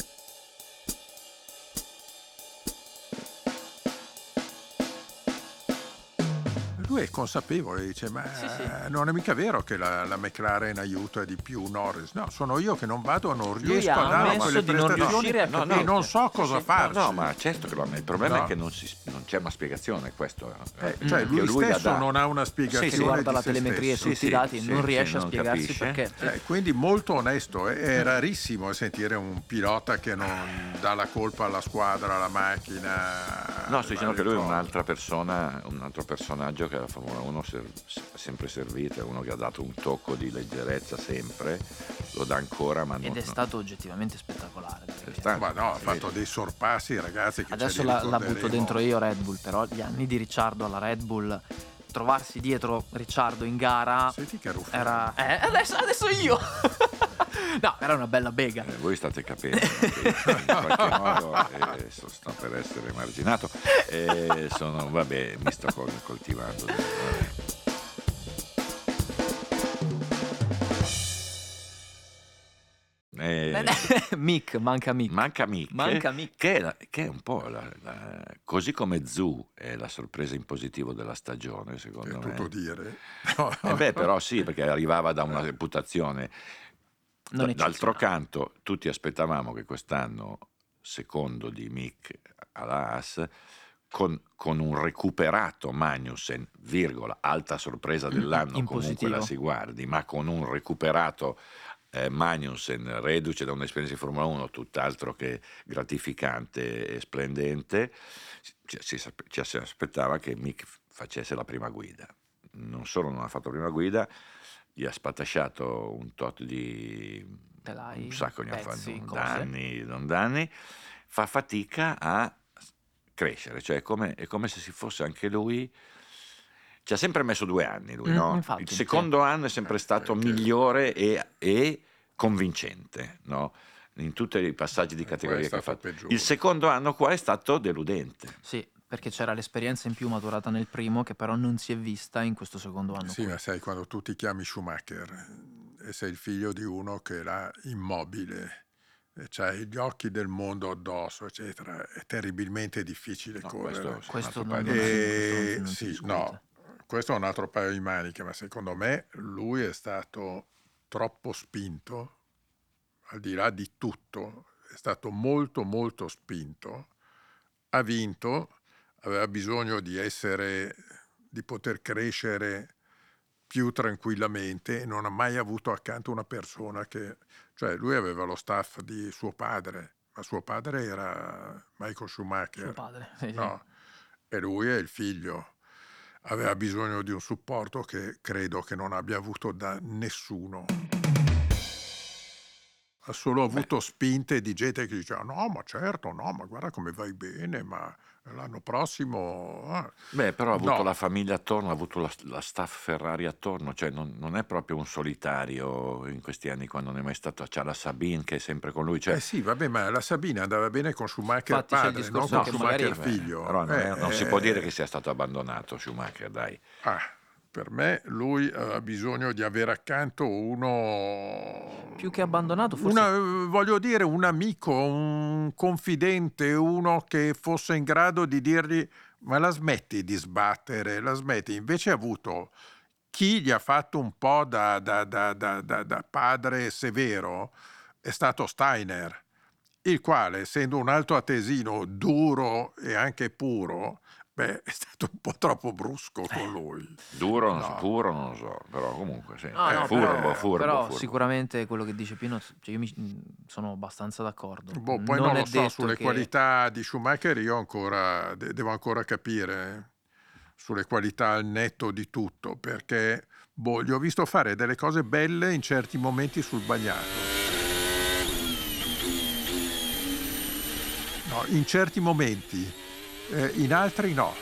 Speaker 1: Lui è consapevole, dice: Ma
Speaker 2: Sì, sì.
Speaker 1: non è mica vero che la, la McLaren aiuta di più Norris. No, sono io che non vado, non
Speaker 2: Lui
Speaker 1: riesco a dare quelle
Speaker 2: di non
Speaker 1: prestazioni
Speaker 2: riuscire a
Speaker 1: e non so cosa
Speaker 3: Sì,
Speaker 1: farci.
Speaker 3: No, no, ma certo che lo il problema
Speaker 1: No.
Speaker 3: è che non, si- non c'è una spiegazione, questo.
Speaker 1: Eh,
Speaker 3: eh,
Speaker 1: cioè,
Speaker 3: che
Speaker 1: lui,
Speaker 3: la
Speaker 1: stesso non ha una spiegazione.
Speaker 3: sì,
Speaker 2: si guarda la telemetria e tutti i dati, non riesce a spiegarsi perché.
Speaker 1: Eh, quindi molto onesto, è, è rarissimo sentire un pilota che non dà la colpa alla squadra, alla macchina.
Speaker 3: No, sto dicendo che lui è un'altra persona, un altro personaggio che la Formula 1 ser- ha sempre servito, è uno che ha dato un tocco di leggerezza sempre, lo dà ancora, ma non,
Speaker 2: Ed è stato oggettivamente spettacolare.
Speaker 3: È stato-
Speaker 1: Ma no, ha fatto dei sorpassi, ragazzi. Che
Speaker 2: Adesso la, la butto dentro io Red Bull, però gli anni di Ricciardo alla Red Bull, trovarsi dietro Ricciardo in gara
Speaker 1: Senti che ruffo.
Speaker 2: era... Eh, adesso, adesso io! no, era una bella bega.
Speaker 3: Eh, voi state capendo in qualche modo eh, so- sto per essere emarginato e sono, vabbè, mi sto col- coltivando. Eh,
Speaker 2: Mick, manca Mick.
Speaker 3: Manca Mick,
Speaker 2: Manca Mick.
Speaker 3: Che, è la- che è un po' la, la- così come Zu è la sorpresa in positivo della stagione,
Speaker 1: È
Speaker 3: secondo me.
Speaker 1: tutto dire.
Speaker 3: Eh beh, però sì, perché arrivava da una reputazione.
Speaker 2: Non
Speaker 3: D'altro canto, tutti aspettavamo che quest'anno, secondo di Mick alla Haas, con, con un recuperato Magnussen, virgola, alta sorpresa dell'anno,
Speaker 2: In
Speaker 3: comunque
Speaker 2: positivo.
Speaker 3: la si guardi, ma con un recuperato eh, Magnussen, reduce da un'esperienza di Formula 1 tutt'altro che gratificante e splendente, ci, ci- ci si aspettava che Mick facesse la prima guida. Non solo non ha fatto la prima guida, gli ha spatasciato un tot di
Speaker 2: Telai,
Speaker 3: un sacco ha
Speaker 2: pezzi,
Speaker 3: danni, non danni. Fa fatica a crescere, cioè è come, è come se si fosse anche lui ci ha sempre messo due anni lui,
Speaker 2: Mm,
Speaker 3: no?
Speaker 2: infatti,
Speaker 3: Il secondo anno è sempre stato
Speaker 1: perché-
Speaker 3: migliore e, e convincente, no? In tutti i passaggi di
Speaker 1: E è
Speaker 3: categoria che ha fatto.
Speaker 1: peggiore.
Speaker 3: Il secondo anno qua è stato deludente.
Speaker 2: Sì, perché c'era l'esperienza in più maturata nel primo che però non si è vista in questo secondo anno.
Speaker 1: Sì,
Speaker 2: qui.
Speaker 1: ma sai, quando tu ti chiami Schumacher e sei il figlio di uno che era immobile, e c'hai gli occhi del mondo addosso, eccetera, è terribilmente difficile
Speaker 3: No,
Speaker 1: correre.
Speaker 3: questo-
Speaker 2: Questo non,
Speaker 3: altro
Speaker 2: non, non-
Speaker 1: E
Speaker 2: non si
Speaker 1: sì, no, questo è un altro paio di maniche, ma secondo me lui è stato troppo spinto, al di là di tutto, è stato molto molto spinto, ha vinto, aveva bisogno di essere, di poter crescere più tranquillamente e non ha mai avuto accanto una persona che, cioè lui aveva lo staff di suo padre, ma suo padre era Michael Schumacher.
Speaker 2: Suo padre. sì, sì.
Speaker 1: No, e lui è il figlio. Aveva bisogno di un supporto che credo che non abbia avuto da nessuno. Ha solo avuto spinte di gente che diceva no, ma certo, no, ma guarda come vai bene, ma l'anno prossimo... ah."
Speaker 3: Beh, però ha avuto
Speaker 1: No.
Speaker 3: la famiglia attorno, ha avuto la, la staff Ferrari attorno, cioè non, non è proprio un solitario in questi anni quando non è mai stato. C'ha la Sabine che è sempre con lui. Cioè,
Speaker 1: Eh sì, vabbè, ma la Sabina andava bene con Schumacher
Speaker 2: Infatti c'è il
Speaker 1: padre, non
Speaker 2: discorso
Speaker 1: con
Speaker 2: che
Speaker 1: Schumacher
Speaker 2: magari-
Speaker 1: figlio.
Speaker 3: però non, è-
Speaker 1: Eh,
Speaker 3: non si può
Speaker 1: eh,
Speaker 3: dire che sia stato abbandonato Schumacher, dai.
Speaker 1: ah, per me lui aveva bisogno di avere accanto uno...
Speaker 2: Più che abbandonato, forse
Speaker 1: Una, eh, voglio dire, un amico, un confidente, uno che fosse in grado di dirgli ma la smetti di sbattere, la smetti. Invece ha avuto chi gli ha fatto un po' da, da- da- da- da- da padre severo è stato Steiner, il quale, essendo un alto atesino duro e anche puro, beh, è stato un po' troppo brusco con lui.
Speaker 3: Duro, non so,
Speaker 1: No.
Speaker 3: puro non lo so, però comunque sì.
Speaker 2: No,
Speaker 3: Eh,
Speaker 2: no,
Speaker 3: furbo,
Speaker 2: però,
Speaker 3: furbo,
Speaker 2: però
Speaker 3: furbo.
Speaker 2: sicuramente quello che dice Pino, cioè io mi- mh, sono abbastanza d'accordo.
Speaker 1: Boh, poi non,
Speaker 2: è
Speaker 1: lo so, sulle
Speaker 2: che-
Speaker 1: qualità di Schumacher io ancora de- devo ancora capire sulle qualità al netto di tutto, perché boh, gli ho visto fare delle cose belle in certi momenti sul bagnato. No, in certi momenti, eh, in altri no.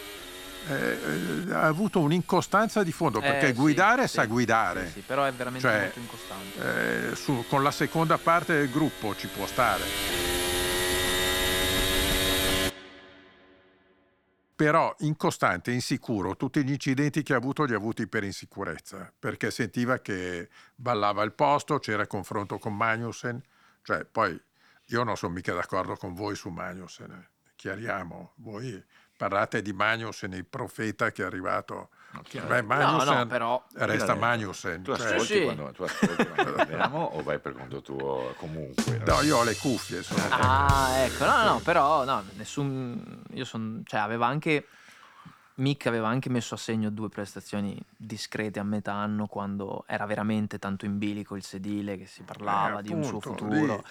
Speaker 1: Eh, eh, ha avuto un'incostanza di fondo, perché
Speaker 2: Eh, sì,
Speaker 1: guidare
Speaker 2: sì,
Speaker 1: sa guidare.
Speaker 2: sì, sì, però è veramente
Speaker 1: Cioè,
Speaker 2: molto incostante.
Speaker 1: Eh, su- con la seconda parte del gruppo ci può stare. Però incostante, insicuro, tutti gli incidenti che ha avuto li ha avuti per insicurezza, perché sentiva che ballava il posto, c'era confronto con Magnussen, cioè poi io non sono mica d'accordo con voi su Magnussen. Chiariamo, voi parlate di Magnussen, il profeta che è arrivato,
Speaker 3: No,
Speaker 1: beh
Speaker 2: no,
Speaker 1: Magnussen
Speaker 2: no, però
Speaker 1: resta. Magnussen.
Speaker 3: Tu
Speaker 1: cioè-
Speaker 3: ascolti,
Speaker 2: Sì, sì.
Speaker 3: Quando, tu ascolti quando o vai per conto tuo comunque?
Speaker 1: No, io ho le cuffie, sono
Speaker 2: Ah, ecco, no, no, però no, nessun io sono cioè aveva anche Mick aveva anche messo a segno due prestazioni discrete a metà anno quando era veramente tanto in bilico il sedile che si parlava
Speaker 1: Eh,
Speaker 2: di un suo
Speaker 1: appunto,
Speaker 2: futuro.
Speaker 1: lì.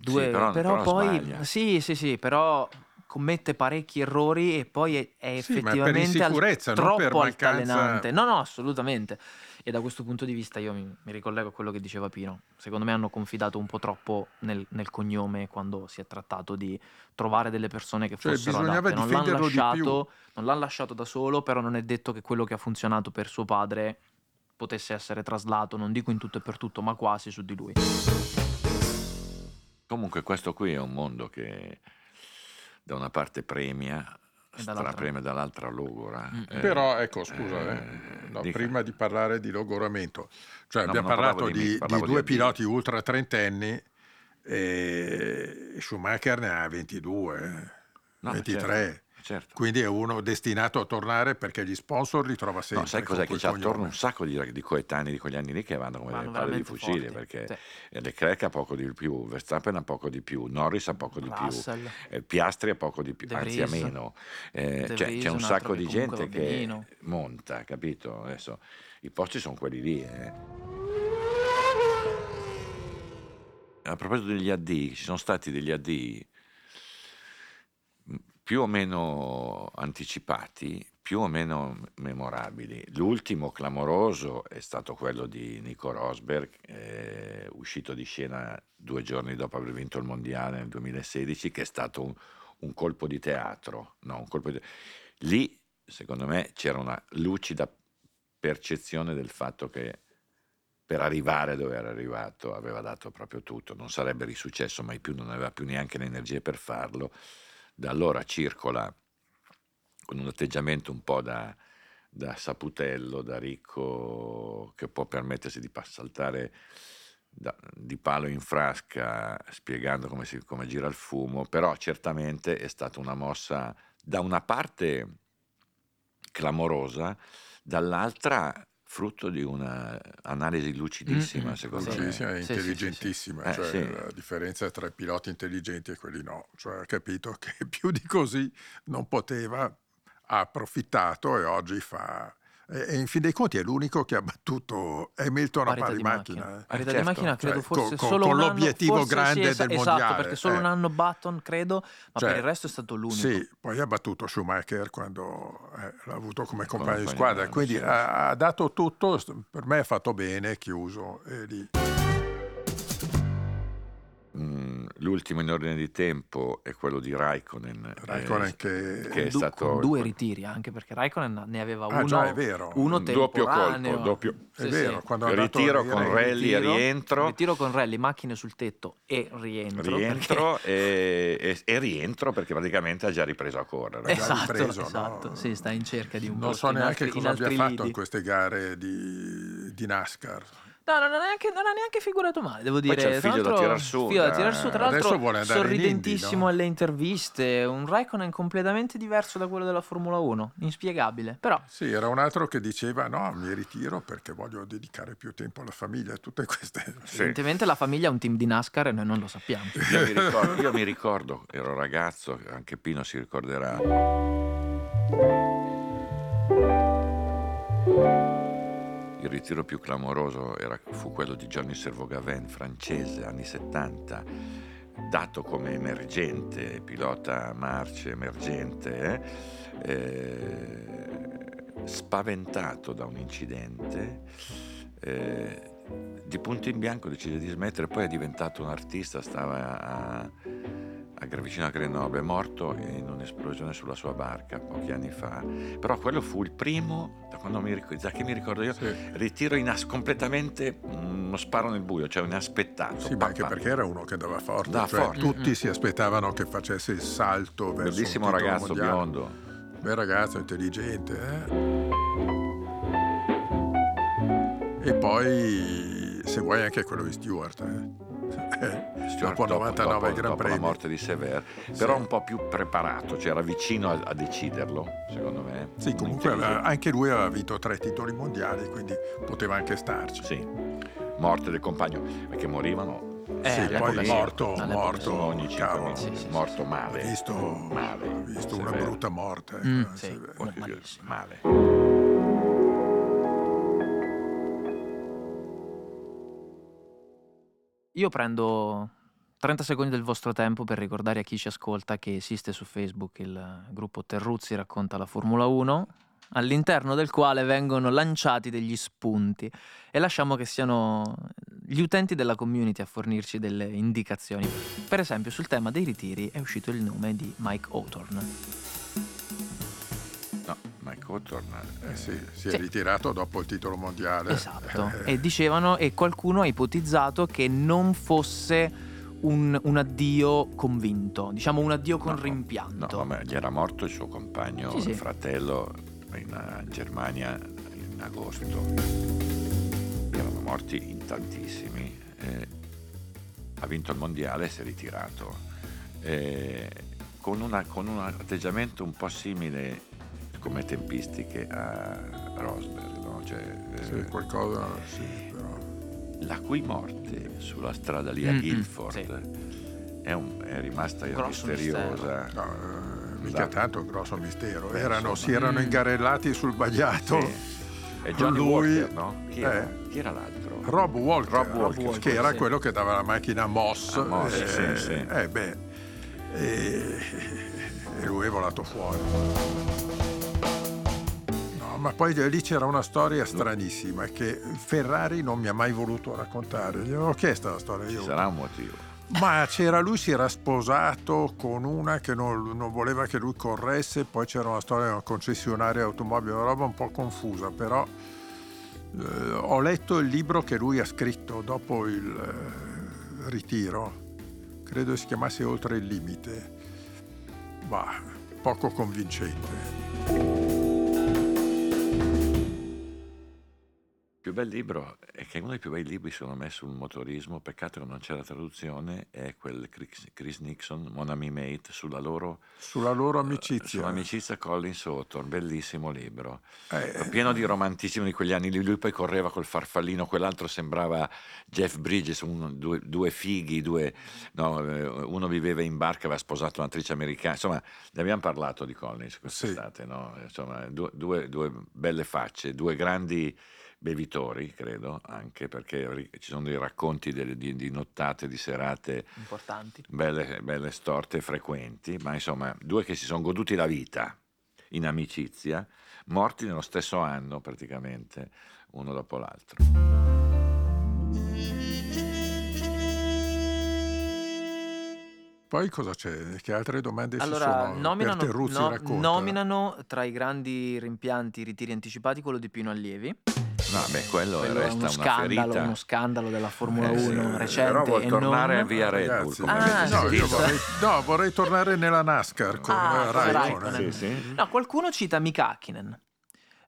Speaker 2: Due,
Speaker 3: Sì, però-
Speaker 2: però,
Speaker 3: però
Speaker 2: poi
Speaker 3: sbaglia.
Speaker 2: sì, sì, sì, però commette parecchi errori e poi è, è
Speaker 1: Sì, ma per
Speaker 2: effettivamente al-
Speaker 1: insicurezza, non per
Speaker 2: troppo
Speaker 1: mancanza-
Speaker 2: altalenante. No, no, assolutamente. E da questo punto di vista io mi, mi ricollego a quello che diceva Pino. Secondo me hanno confidato un po' troppo nel, nel cognome quando si è trattato di trovare delle persone che
Speaker 1: Cioè,
Speaker 2: fossero adatte. Non l'hanno, lasciato, non l'hanno lasciato da solo, però non è detto che quello che ha funzionato per suo padre potesse essere traslato, non dico in tutto e per tutto, ma quasi su di lui.
Speaker 3: Comunque questo qui è un mondo che da una parte premia,
Speaker 2: E dall'altra-
Speaker 3: logora.
Speaker 2: Mm.
Speaker 3: Eh,
Speaker 1: Però ecco, scusa, eh,
Speaker 3: eh,
Speaker 1: no,
Speaker 3: dica.
Speaker 1: prima di parlare di logoramento, cioè
Speaker 3: No,
Speaker 1: abbiamo parlato
Speaker 3: di
Speaker 1: di, di
Speaker 3: di
Speaker 1: due
Speaker 3: Abbia.
Speaker 1: piloti ultra trentenni e Schumacher ne ha 22,
Speaker 3: No,
Speaker 1: 23.
Speaker 3: Certo.
Speaker 1: Quindi è uno destinato a tornare perché gli sponsor li trova sempre.
Speaker 3: No, sai cos'è che c'ha attorno un sacco di, di coetanei di quegli anni lì che vanno come
Speaker 2: Vanno
Speaker 3: delle palle di fucile
Speaker 2: forti,
Speaker 3: perché
Speaker 2: sì.
Speaker 3: Leclerc ha poco di più, Verstappen ha poco di più, Norris ha poco di
Speaker 2: Russell.
Speaker 3: più, eh, Piastri ha poco di più,
Speaker 2: De
Speaker 3: anzi
Speaker 2: Vries.
Speaker 3: meno. Eh, cioè,
Speaker 2: Vries,
Speaker 3: c'è un
Speaker 2: un
Speaker 3: sacco di gente che
Speaker 2: benino.
Speaker 3: monta, capito? Adesso i posti sono quelli lì. eh. A proposito degli AD, ci sono stati degli AD più o meno anticipati, più o meno memorabili. L'ultimo clamoroso è stato quello di Nico Rosberg, eh, uscito di scena due giorni dopo aver vinto il mondiale nel 2016, che è stato un, un colpo di teatro. No, un colpo di... Lì, secondo me, c'era una lucida percezione del fatto che per arrivare dove era arrivato aveva dato proprio tutto, non sarebbe risuccesso mai più, non aveva più neanche le energie per farlo. Da allora circola con un atteggiamento un po' da, da saputello, da ricco che può permettersi di saltare da, di palo in frasca spiegando come, si, come gira il fumo, però certamente è stata una mossa da una parte clamorosa, dall'altra frutto di un'analisi lucidissima,
Speaker 2: Mm-mm.
Speaker 3: secondo
Speaker 2: Sì.
Speaker 3: me.
Speaker 1: Lucidissima e
Speaker 2: Sì, sì, sì, sì.
Speaker 1: intelligentissima,
Speaker 3: Eh,
Speaker 1: cioè
Speaker 3: sì.
Speaker 1: la differenza tra i piloti intelligenti e quelli no, cioè ha capito che più di così non poteva, ha approfittato e oggi fa... E, in fin dei conti è l'unico che ha battuto Hamilton a
Speaker 2: Parità
Speaker 1: pari
Speaker 2: di
Speaker 1: macchina.
Speaker 2: macchina.
Speaker 1: eh.
Speaker 2: Parità
Speaker 3: certo.
Speaker 2: di macchina credo
Speaker 1: Cioè,
Speaker 2: forse
Speaker 1: con-
Speaker 2: solo
Speaker 1: con
Speaker 2: un anno-
Speaker 1: l'obiettivo
Speaker 2: forse sì,
Speaker 1: grande
Speaker 2: esa-
Speaker 1: del
Speaker 2: esatto,
Speaker 1: mondiale,
Speaker 2: perché solo
Speaker 1: eh.
Speaker 2: un anno Button credo, ma
Speaker 1: Cioè,
Speaker 2: per il resto è stato l'unico.
Speaker 1: Sì, poi ha battuto Schumacher quando eh, l'ha avuto come compagno di squadra,
Speaker 3: di
Speaker 1: quindi
Speaker 3: sì,
Speaker 1: ha, ha dato tutto, per me ha fatto bene, chiuso e lì.
Speaker 3: Mm, l'ultimo in ordine di tempo è quello di Raikkonen,
Speaker 1: Raikkonen
Speaker 3: eh,
Speaker 1: che...
Speaker 3: che è
Speaker 2: du-
Speaker 3: stato
Speaker 2: con due ritiri, anche perché Raikkonen ne aveva
Speaker 1: Ah,
Speaker 2: uno,
Speaker 1: già, è vero.
Speaker 2: uno
Speaker 3: un doppio colpo, doppio-
Speaker 1: È
Speaker 2: Sì,
Speaker 1: vero,
Speaker 2: sì.
Speaker 1: quando è
Speaker 3: ritiro con
Speaker 1: Rio-
Speaker 3: rally e rientro,
Speaker 2: ritiro con rally, macchine sul tetto e rientro.
Speaker 3: rientro e, e- e rientro perché praticamente ha già ripreso a correre.
Speaker 2: perché-
Speaker 1: già
Speaker 2: Esatto,
Speaker 1: ripreso, no?
Speaker 2: esatto, sì, sta in cerca di un
Speaker 1: Non so
Speaker 2: in
Speaker 1: neanche
Speaker 2: altri-
Speaker 1: cosa
Speaker 2: in
Speaker 1: abbia fatto
Speaker 2: lidi.
Speaker 1: in queste gare di, di NASCAR.
Speaker 2: No, non ha, neanche, non ha neanche figurato male, devo
Speaker 3: Poi
Speaker 2: dire.
Speaker 3: c'è il
Speaker 2: Tra
Speaker 3: figlio da
Speaker 2: l'altro-
Speaker 3: tirar su,
Speaker 2: figlio da tirar su, tra
Speaker 1: Adesso
Speaker 2: l'altro
Speaker 1: vuole andare in
Speaker 2: sorridentissimo
Speaker 1: Indy, no?
Speaker 2: alle interviste, un Raikkonen completamente diverso da quello della Formula 1, inspiegabile, però
Speaker 1: Sì, era un altro che diceva no, mi ritiro perché voglio dedicare più tempo alla famiglia, tutte queste...
Speaker 3: Sì.
Speaker 2: evidentemente la famiglia è un team di NASCAR e noi non lo sappiamo.
Speaker 3: Io mi, ricordo, io mi ricordo, ero ragazzo, anche Pino si ricorderà. Il ritiro più clamoroso era- fu quello di Johnny Servogaven, francese, anni 70, dato come emergente, pilota marce emergente, eh, eh, spaventato da un incidente. eh, di punto in bianco decide di smettere, poi è diventato un artista, stava a, a vicino a Grenoble, è morto in un'esplosione sulla sua barca pochi anni fa. Però quello fu il primo, da, quando mi, ric- da che mi ricordo io,
Speaker 1: Sì.
Speaker 3: ritiro inas- completamente mm, uno sparo nel buio, cioè inaspettato.
Speaker 1: Sì, ma anche perché era uno che dava forte,
Speaker 3: Dava
Speaker 1: cioè,
Speaker 3: forte.
Speaker 1: tutti
Speaker 2: Mm-mm.
Speaker 1: si aspettavano che facesse il salto verso
Speaker 3: Bellissimo
Speaker 1: un
Speaker 3: ragazzo
Speaker 1: mondiale.
Speaker 3: biondo.
Speaker 1: Bel ragazzo, intelligente. eh. E poi, se vuoi, anche quello di Stewart. eh. Eh,
Speaker 3: Stuart
Speaker 1: dopo 99
Speaker 3: dopo-
Speaker 1: Gran
Speaker 3: dopo la
Speaker 1: Premi.
Speaker 3: morte di Sever,
Speaker 1: Sì.
Speaker 3: però un po' più preparato, cioè era vicino a, a deciderlo, secondo me.
Speaker 1: Sì, comunque aveva-
Speaker 3: Intelligente.
Speaker 1: anche lui aveva vinto tre titoli mondiali, quindi poteva anche starci.
Speaker 3: Sì, morte del compagno, perché morivano
Speaker 2: Eh,
Speaker 1: sì,
Speaker 2: all'epoca
Speaker 1: poi
Speaker 2: sì,
Speaker 1: morto, morto,
Speaker 2: sì.
Speaker 3: ogni
Speaker 1: cavolo.
Speaker 2: Sì, sì, sì.
Speaker 3: morto
Speaker 1: Ha
Speaker 3: male.
Speaker 1: visto,
Speaker 3: Male.
Speaker 1: ha visto una brutta morte.
Speaker 2: Mm,
Speaker 1: ecco,
Speaker 2: sì.
Speaker 3: Male.
Speaker 2: Io prendo 30 secondi del vostro tempo per ricordare a chi ci ascolta che esiste su Facebook il gruppo Terruzzi racconta la Formula 1, all'interno del quale vengono lanciati degli spunti e lasciamo che siano gli utenti della community a fornirci delle indicazioni. Per esempio, sul tema dei ritiri è uscito il nome di Mike Hawthorne.
Speaker 3: No, Mike Hawthorne.
Speaker 1: Eh sì, si è
Speaker 2: Sì.
Speaker 1: ritirato dopo il titolo mondiale.
Speaker 2: Esatto.
Speaker 1: Eh,
Speaker 2: E dicevano, e qualcuno ha ipotizzato che non fosse un, un addio convinto, diciamo un addio con
Speaker 3: No,
Speaker 2: rimpianto.
Speaker 3: No, vabbè, gli era morto il suo compagno,
Speaker 2: Sì, sì.
Speaker 3: il fratello, in eh, Germania in agosto. Erano morti in tantissimi. eh, ha vinto il mondiale e si è ritirato. Eh, con, una- con un atteggiamento un po' simile come tempistiche a Rosberg, no? Cioè, eh,
Speaker 1: sì, qualcosa sì.
Speaker 3: La cui morte sulla strada lì a
Speaker 2: Mm-mm,
Speaker 3: Guildford è, un- è rimasta
Speaker 2: Grosso
Speaker 3: misteriosa.
Speaker 1: No, eh, mica
Speaker 3: Da-
Speaker 1: tanto grosso mistero.
Speaker 3: Beh,
Speaker 1: Erano,
Speaker 3: insomma.
Speaker 1: si erano
Speaker 2: Mm.
Speaker 1: ingarellati sul bagnato.
Speaker 3: Sì. E Johnny
Speaker 1: Lui-
Speaker 3: Walker, no? Chi era,
Speaker 1: Eh.
Speaker 3: chi era l'altro?
Speaker 1: Rob Walker,
Speaker 3: Rob Walker,
Speaker 1: che era
Speaker 2: sì.
Speaker 1: quello che dava la macchina a Moss.
Speaker 3: A Moss,
Speaker 1: eh,
Speaker 3: sì, sì.
Speaker 1: eh, beh, e, e lui è volato fuori. Ma poi lì c'era una storia stranissima che Ferrari non mi ha mai voluto raccontare. Gli avevo chiesto la storia
Speaker 3: Ci
Speaker 1: io.
Speaker 3: sarà un motivo.
Speaker 1: Ma c'era lui, si era sposato con una che non, non voleva che lui corresse, poi c'era una storia di una concessionaria automobile, una roba un po' confusa, però eh, ho letto il libro che lui ha scritto dopo il eh, ritiro, credo si chiamasse Oltre il limite, ma poco convincente.
Speaker 3: Più bel libro, è che uno dei più bei libri secondo me sul motorismo, peccato che non c'è la traduzione, è quel Chris, Nixon, Mon Ami Mate, sulla loro
Speaker 1: Sulla loro
Speaker 3: eh,
Speaker 1: amicizia.
Speaker 3: sull'amicizia Collins Hawthorne, bellissimo libro.
Speaker 1: Eh,
Speaker 3: pieno di romantismo di quegli anni lui poi correva col farfallino, quell'altro sembrava Jeff Bridges, un- due, due fighi, due, no, eh, uno viveva in barca, aveva sposato un'attrice americana, insomma ne abbiamo parlato di Collins quest'estate, no? insomma due, due- due belle facce, due grandi bevitori credo anche perché ci sono dei racconti delle- di, di nottate, di serate
Speaker 2: Importanti.
Speaker 3: belle, belle storte frequenti, ma insomma due che si sono goduti la vita in amicizia, morti nello stesso anno praticamente, uno dopo l'altro.
Speaker 1: Poi cosa c'è? Che altre domande ci
Speaker 2: Allora,
Speaker 1: sono?
Speaker 2: nominano, no- nominano tra i grandi rimpianti ritiri anticipati quello di Pino Allievi.
Speaker 3: No, beh, quello,
Speaker 2: Quello è
Speaker 3: resta
Speaker 2: uno
Speaker 3: una
Speaker 2: scandalo,
Speaker 3: ferita.
Speaker 2: uno scandalo della Formula
Speaker 3: Eh, sì,
Speaker 2: 1 recente
Speaker 3: però vuol
Speaker 2: e
Speaker 3: tornare
Speaker 2: non...
Speaker 3: via Red Bull
Speaker 2: Ah,
Speaker 1: no, vorrei, no, vorrei tornare nella NASCAR con
Speaker 2: Ah,
Speaker 1: eh, Raikkonen.
Speaker 2: Raikkonen.
Speaker 3: Sì, sì.
Speaker 2: No, qualcuno cita Mika Hakkinen.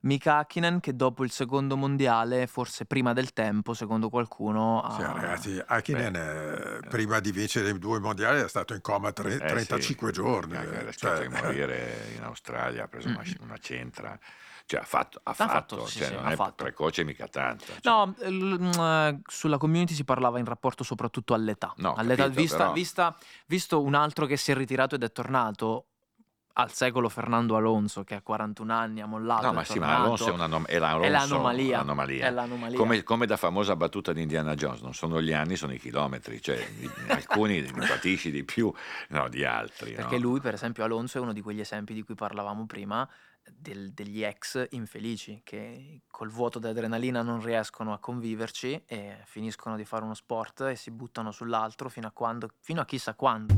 Speaker 2: Mika Hakkinen che dopo il secondo mondiale, forse prima del tempo, secondo qualcuno... ha-
Speaker 1: Sì, ragazzi, Hakkinen eh, prima di vincere i due mondiali è stato in coma tre-
Speaker 3: Eh,
Speaker 1: 35
Speaker 3: sì.
Speaker 1: giorni.
Speaker 3: Ha
Speaker 1: eh,
Speaker 3: rischiato
Speaker 1: cioè,
Speaker 3: di morire in Australia, ha preso una, una centra, cioè ha fatto, ha
Speaker 2: fatto,
Speaker 3: fatto,
Speaker 2: sì,
Speaker 3: cioè,
Speaker 2: sì,
Speaker 3: non
Speaker 2: ha
Speaker 3: è
Speaker 2: fatto.
Speaker 3: precoce mica tanto. cioè.
Speaker 2: No, l- mm, eh, sulla community si parlava in rapporto soprattutto all'età.
Speaker 3: No,
Speaker 2: all'età
Speaker 3: capito,
Speaker 2: vista,
Speaker 3: però-
Speaker 2: vista- visto un altro che si è ritirato ed è tornato al secolo Fernando Alonso che a 41 anni ha mollato.
Speaker 3: No, ma sì, ma
Speaker 2: tornato.
Speaker 3: Alonso è, un'anom- è l'Alonso-
Speaker 2: È l'anomalia.
Speaker 3: l'anomalia.
Speaker 2: È l'anomalia.
Speaker 3: Come, come da famosa battuta di Indiana Jones, non sono gli anni, sono i chilometri, cioè alcuni ne patisci di più no, di altri.
Speaker 2: Perché
Speaker 3: no?
Speaker 2: lui, per esempio, Alonso è uno di quegli esempi di cui parlavamo prima, del- degli ex infelici che col vuoto di adrenalina non riescono a conviverci e finiscono di fare uno sport e si buttano sull'altro fino a quando, fino a chissà quando.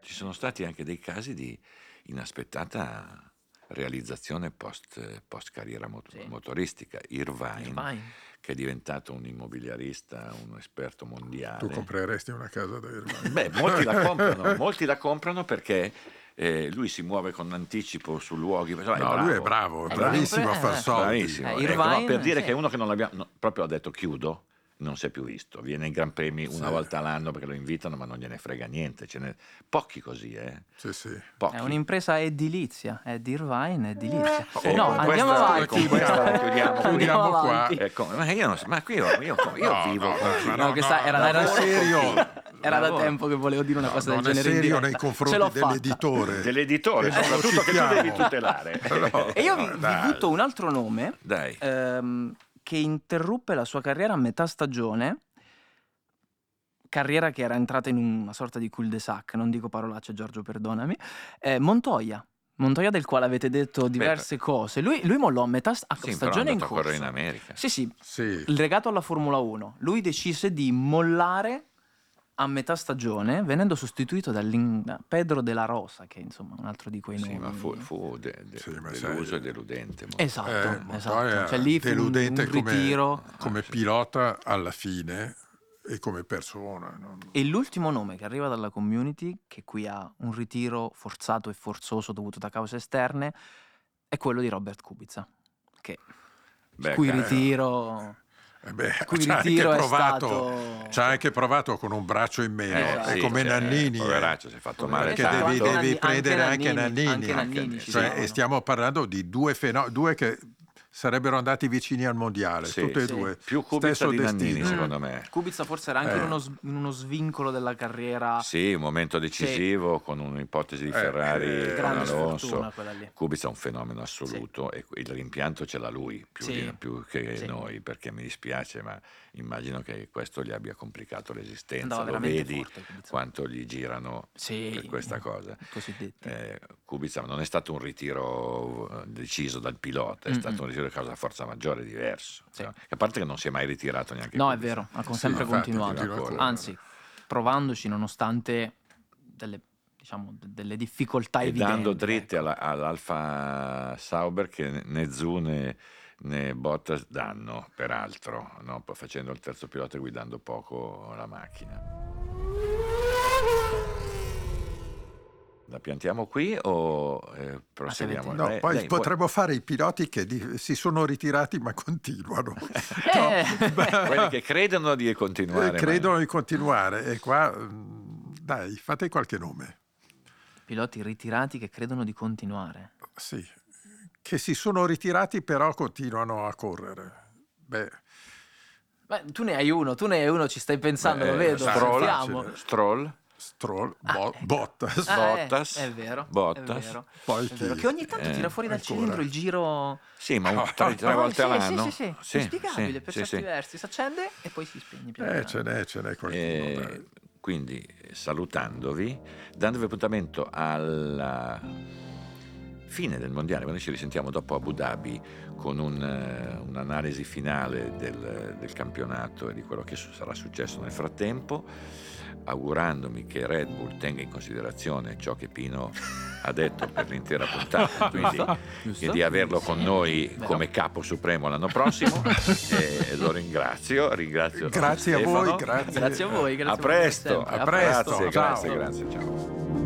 Speaker 3: Ci sono stati anche dei casi di inaspettata realizzazione post, post carriera mot-
Speaker 2: Sì.
Speaker 3: motoristica. Irvine,
Speaker 2: Irvine.
Speaker 3: che è diventato un immobiliarista, un esperto mondiale.
Speaker 1: Tu compreresti una casa da Irvine?
Speaker 3: Beh, molti la comprano, molti la comprano perché eh, lui si muove con anticipo su luoghi. insomma,
Speaker 1: No, lui è bravo, è
Speaker 2: È
Speaker 1: bravissimo a
Speaker 2: bravo,
Speaker 1: far
Speaker 2: eh.
Speaker 1: soldi.
Speaker 3: Bravissimo.
Speaker 2: Eh,
Speaker 3: Ecco,
Speaker 2: Irvine,
Speaker 3: no, per dire
Speaker 2: sì.
Speaker 3: che è uno che non l'abbiamo, no, proprio ha detto chiudo, non si è più visto. Viene ai Gran Premi una
Speaker 1: Sì.
Speaker 3: volta l'anno perché lo invitano, ma non gliene frega niente. Ce n'è pochi così, eh.
Speaker 1: Sì, sì.
Speaker 3: Pochi.
Speaker 2: È un'impresa edilizia, è di Irvine, edilizia.
Speaker 3: E
Speaker 2: no,
Speaker 3: con
Speaker 2: andiamo
Speaker 3: questa-
Speaker 2: avanti.
Speaker 3: con questa chiudiamo,
Speaker 2: Andiamo
Speaker 1: chiudiamo qua.
Speaker 2: avanti.
Speaker 3: Ecco, ma io, non so- ma qui io, io- io
Speaker 1: No,
Speaker 3: vivo
Speaker 1: no, no,
Speaker 2: No, questa era,
Speaker 1: no,
Speaker 2: era serio. Era da tempo che volevo dire una
Speaker 1: No,
Speaker 2: cosa del
Speaker 1: non è
Speaker 2: genere in
Speaker 1: serio nei confronti dell'editore.
Speaker 3: dell'editore,
Speaker 1: E lo
Speaker 3: soprattutto che tu devi tutelare.
Speaker 1: No.
Speaker 2: E io vi, vi butto un altro nome
Speaker 3: Dai.
Speaker 2: ehm, che interruppe la sua carriera a metà stagione. Carriera che era entrata in una sorta di cul-de-sac, non dico parolacce, Giorgio, perdonami. Eh, Montoya. Montoya, del quale avete detto diverse cose. Lui, lui mollò a metà a
Speaker 3: Sì,
Speaker 2: stagione in corso.
Speaker 3: in America.
Speaker 2: Sì, sì,
Speaker 1: Sì.
Speaker 2: legato alla Formula 1. Lui decise di mollare a metà stagione, venendo sostituito da Pedro de la Rosa, che insomma è un altro di quei
Speaker 3: Sì,
Speaker 2: nomi.
Speaker 3: ma fu, fu de- de-
Speaker 1: Sì, ma
Speaker 3: deluso
Speaker 1: sai-
Speaker 3: e deludente. molto.
Speaker 2: Esatto,
Speaker 1: Eh,
Speaker 2: esatto. Cioè lì fu un,
Speaker 1: deludente
Speaker 2: un
Speaker 1: come-
Speaker 2: ritiro.
Speaker 1: come pilota alla fine e come persona. non-
Speaker 2: E l'ultimo nome che arriva dalla community, che qui ha un ritiro forzato e forzoso dovuto da cause esterne, è quello di Robert Kubica. Che
Speaker 3: Beh,
Speaker 2: cui ritiro.
Speaker 1: Eh beh,
Speaker 2: cui
Speaker 1: ci ha anche
Speaker 2: stato-
Speaker 1: anche provato con un braccio in meno,
Speaker 3: eh,
Speaker 1: è
Speaker 3: sì,
Speaker 1: come
Speaker 3: cioè,
Speaker 1: Nannini. eh.
Speaker 3: Poveraccio, si è fatto male
Speaker 1: perché
Speaker 2: Esatto,
Speaker 1: devi, devi
Speaker 2: Nanni-
Speaker 1: prendere
Speaker 2: anche
Speaker 1: anche
Speaker 2: Nannini,
Speaker 1: Nannini.
Speaker 2: anche Nannini ci
Speaker 1: Cioè, e stiamo parlando di due fenomeni, due che sarebbero andati vicini al mondiale,
Speaker 3: Sì,
Speaker 1: tutti e
Speaker 2: sì.
Speaker 1: due.
Speaker 3: Più Kubica
Speaker 1: Stesso
Speaker 3: di Nannini,
Speaker 1: destino.
Speaker 3: secondo me.
Speaker 2: Kubica forse era anche
Speaker 1: Eh.
Speaker 2: in, uno, uno svincolo della carriera.
Speaker 3: Sì, un momento decisivo con un'ipotesi di
Speaker 1: Eh,
Speaker 3: Ferrari
Speaker 1: eh,
Speaker 3: con
Speaker 2: grande
Speaker 3: Alonso. Kubica è un fenomeno assoluto e il rimpianto ce l'ha lui più,
Speaker 2: Sì.
Speaker 3: di- più che
Speaker 2: Sì.
Speaker 3: noi perché mi dispiace ma immagino che questo gli abbia complicato l'esistenza lo vedi
Speaker 2: forte,
Speaker 3: quanto gli girano
Speaker 2: Sì,
Speaker 3: per questa cosa eh, Kubica non è stato un ritiro eh, deciso dal pilota è
Speaker 2: Mm-mm.
Speaker 3: stato un ritiro a causa forza maggiore diverso
Speaker 2: Sì.
Speaker 3: no? a parte che non si è mai ritirato neanche
Speaker 2: No, è vero, ha
Speaker 1: Sì,
Speaker 2: sempre
Speaker 1: infatti,
Speaker 2: continuato.
Speaker 1: continua ancora.
Speaker 2: Anzi, provandoci nonostante delle, diciamo, de- delle difficoltà
Speaker 3: e
Speaker 2: evidenti.
Speaker 3: dando dritte
Speaker 2: ecco.
Speaker 3: alla- all'Alfa Sauber che né Zu né, Bottas danno, peraltro, no? Facendo il terzo pilota e guidando poco la macchina. La piantiamo qui o eh, proseguiamo?
Speaker 1: No,
Speaker 3: Lei-
Speaker 1: poi
Speaker 3: lei vuoi-
Speaker 1: potremmo fare i piloti che di- si sono ritirati ma continuano.
Speaker 2: Eh,
Speaker 3: quelli che credono di continuare.
Speaker 1: Eh,
Speaker 3: ma-
Speaker 1: credono di continuare e qua mm, dai, fate qualche nome.
Speaker 2: Piloti ritirati che credono di continuare.
Speaker 1: Sì, che si sono ritirati però continuano a correre. Beh,
Speaker 2: Beh, tu ne hai uno, tu ne hai uno, ci stai pensando,
Speaker 3: Eh,
Speaker 2: lo vedo.
Speaker 3: Stroll. Stroll,
Speaker 1: Stroll,
Speaker 2: Ah,
Speaker 1: Bo-
Speaker 2: ecco.
Speaker 1: Bottas.
Speaker 2: Ah,
Speaker 3: Bottas,
Speaker 2: è vero,
Speaker 3: Bottas.
Speaker 2: è vero.
Speaker 1: Poi
Speaker 2: È vero,
Speaker 1: chi?
Speaker 2: che ogni tanto
Speaker 3: Eh,
Speaker 2: tira fuori dal
Speaker 1: ancora.
Speaker 2: cilindro il giro
Speaker 3: sì, ma un,
Speaker 1: Ah,
Speaker 3: tre, tre
Speaker 1: ah,
Speaker 3: volte
Speaker 2: sì,
Speaker 3: all'anno.
Speaker 2: Sì, sì, sì,
Speaker 3: Sì,
Speaker 2: inspiegabile
Speaker 3: sì,
Speaker 2: per
Speaker 3: sì,
Speaker 2: certi
Speaker 3: sì.
Speaker 2: versi. Si accende e poi si spegne. piano
Speaker 1: Eh, ce n'è, ce n'è qualcuno.
Speaker 3: Eh, quindi salutandovi, dandovi appuntamento alla fine del mondiale, quando ci risentiamo dopo Abu Dhabi con un, eh, un'analisi finale del, del campionato e di quello che sarà successo nel frattempo, augurandomi che Red Bull tenga in considerazione ciò che Pino ha detto per l'intera puntata, quindi e di averlo con noi come capo supremo l'anno prossimo e lo ringrazio, ringrazio
Speaker 1: Grazie a voi, grazie.
Speaker 2: Grazie a voi, grazie
Speaker 3: a presto,
Speaker 2: sempre.
Speaker 1: a presto,
Speaker 3: Grazie,
Speaker 1: ciao.
Speaker 3: grazie, grazie, ciao.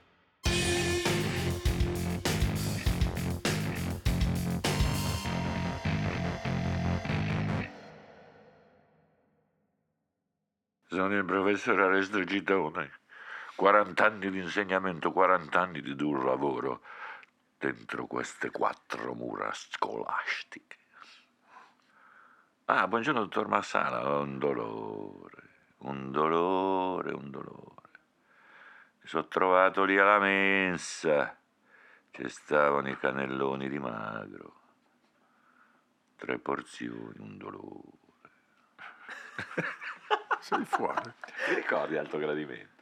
Speaker 3: Sono il professor Alessio Gitone. 40 anni di insegnamento, 40 anni di duro lavoro dentro queste quattro mura scolastiche. Ah, buongiorno dottor Massala, ho un dolore, un dolore, un dolore. Mi sono trovato lì alla mensa, ci stavano i cannelloni di magro, tre porzioni, un dolore.
Speaker 1: Sei fuori.
Speaker 3: Ti ricordi Alto Gradimento?